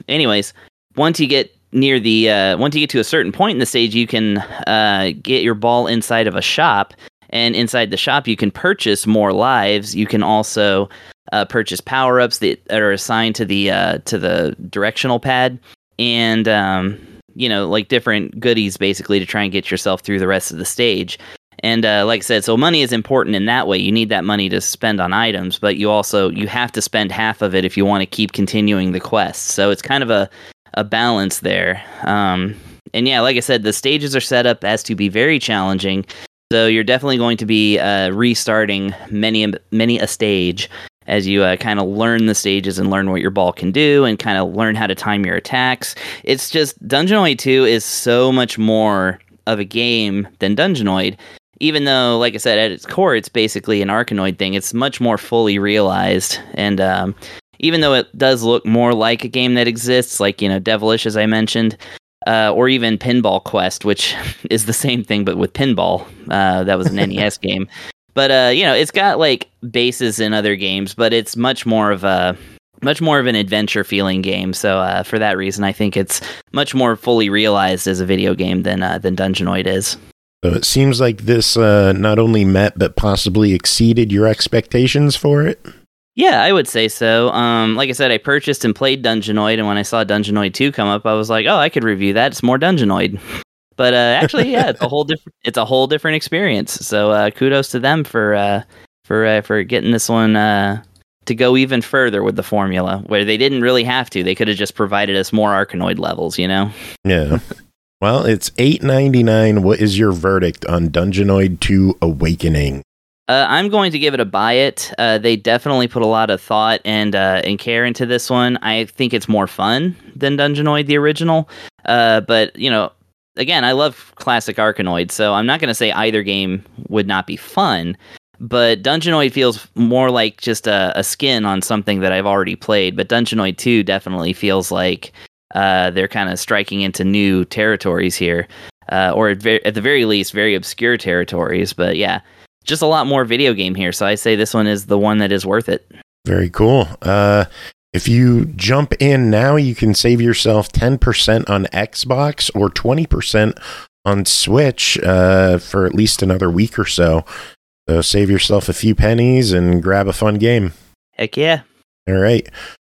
Anyways, once you get near the uh, once you get to a certain point in the stage, you can uh, get your ball inside of a shop, and inside the shop you can purchase more lives. You can also uh, purchase power ups that, that are assigned to the uh, to the directional pad, and um, you know like different goodies basically to try and get yourself through the rest of the stage. And uh, like I said, so money is important in that way. You need that money to spend on items, but you also you have to spend half of it if you want to keep continuing the quest. So it's kind of a a balance there. Um, and yeah, like I said, the stages are set up as to be very challenging. So you're definitely going to be uh, restarting many many a stage as you uh, kind of learn the stages and learn what your ball can do and kind of learn how to time your attacks. It's just Dungeonoid 2 is so much more of a game than Dungeonoid. Even though, like I said, at its core, it's basically an Arkanoid thing. It's much more fully realized, and um, even though it does look more like a game that exists, like you know Devilish, as I mentioned, uh, or even Pinball Quest, which is the same thing but with pinball. Uh, that was an NES game, but uh, you know it's got like bases in other games, but it's much more of a much more of an adventure feeling game. So uh, for that reason, I think it's much more fully realized as a video game than uh, than Dungeonoid is. So it seems like this uh, not only met but possibly exceeded your expectations for it. Yeah, I would say so. Um, like I said, I purchased and played Dungeonoid, and when I saw Dungeonoid 2 come up, I was like, "Oh, I could review that. It's more Dungeonoid." But uh, actually, yeah, it's a whole different. It's a whole different experience. So uh, kudos to them for uh, for uh, for getting this one uh, to go even further with the formula, where they didn't really have to. They could have just provided us more Arkanoid levels, you know. Yeah. Well, it's eight ninety nine. What is your verdict on Dungeonoid Two Awakening? Uh, I'm going to give it a buy it. Uh, they definitely put a lot of thought and uh, and care into this one. I think it's more fun than Dungeonoid the original. Uh, but you know, again, I love classic Arkanoid, so I'm not going to say either game would not be fun. But Dungeonoid feels more like just a, a skin on something that I've already played. But Dungeonoid 2 definitely feels like uh, they're kind of striking into new territories here, uh, or at, ver- at the very least, very obscure territories. But yeah, just a lot more video game here. So I say this one is the one that is worth it. Very cool. Uh, if you jump in now, you can save yourself 10% on Xbox or 20% on Switch uh, for at least another week or so. So save yourself a few pennies and grab a fun game. Heck yeah. All right.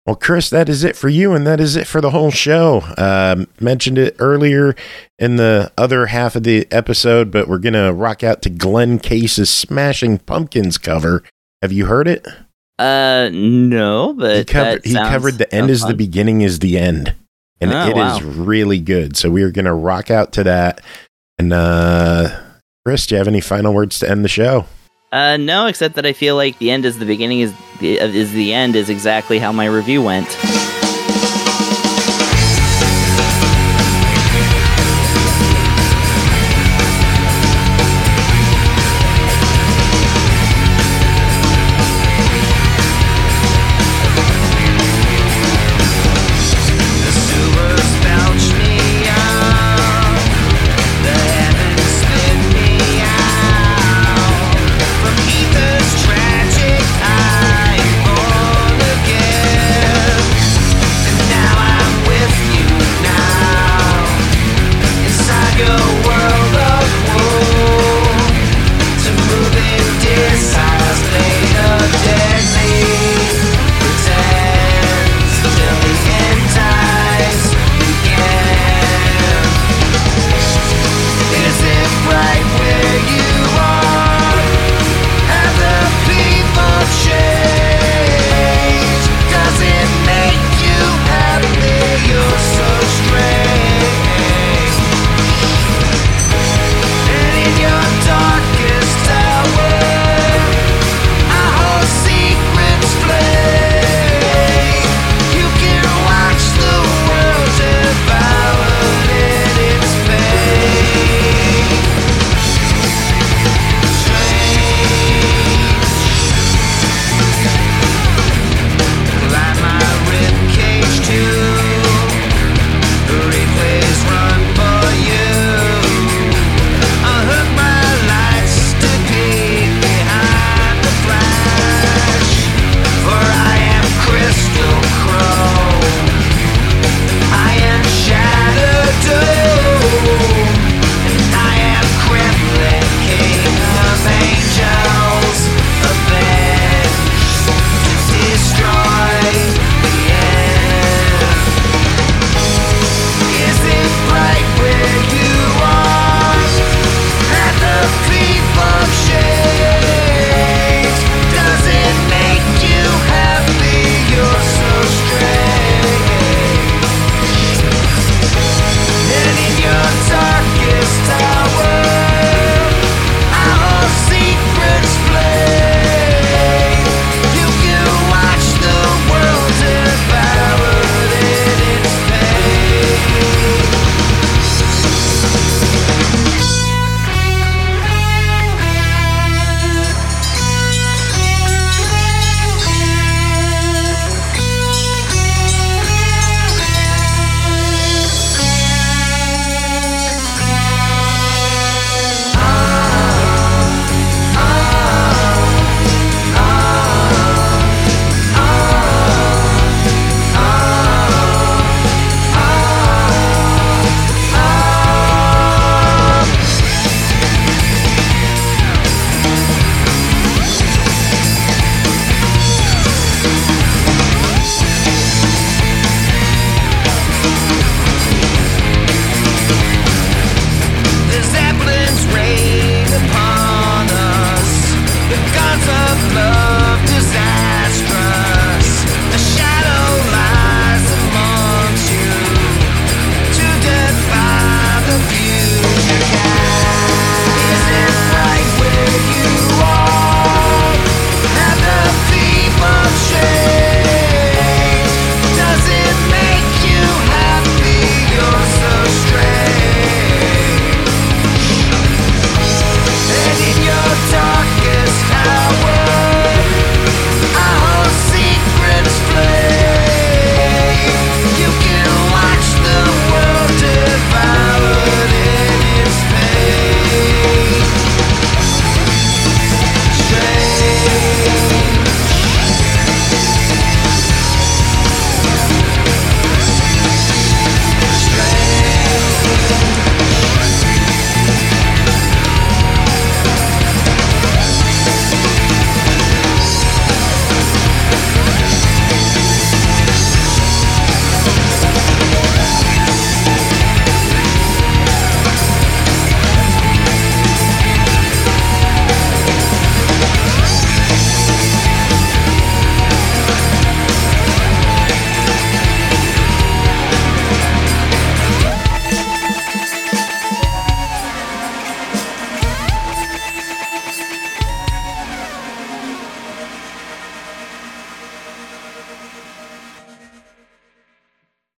Well, Chris, that is it for you, and that is it for the whole show. Um, mentioned it earlier in the other half of the episode, but we're going to rock out to Glenn Case's Smashing Pumpkins cover. Have you heard it? Uh, no, but he he covered the end is the beginning is the end and Oh, it is wow. really good so we are going to rock out to that and uh chris do you have any final words to end the show Uh, no, except that I feel like the end is the beginning is the is the end is exactly how my review went.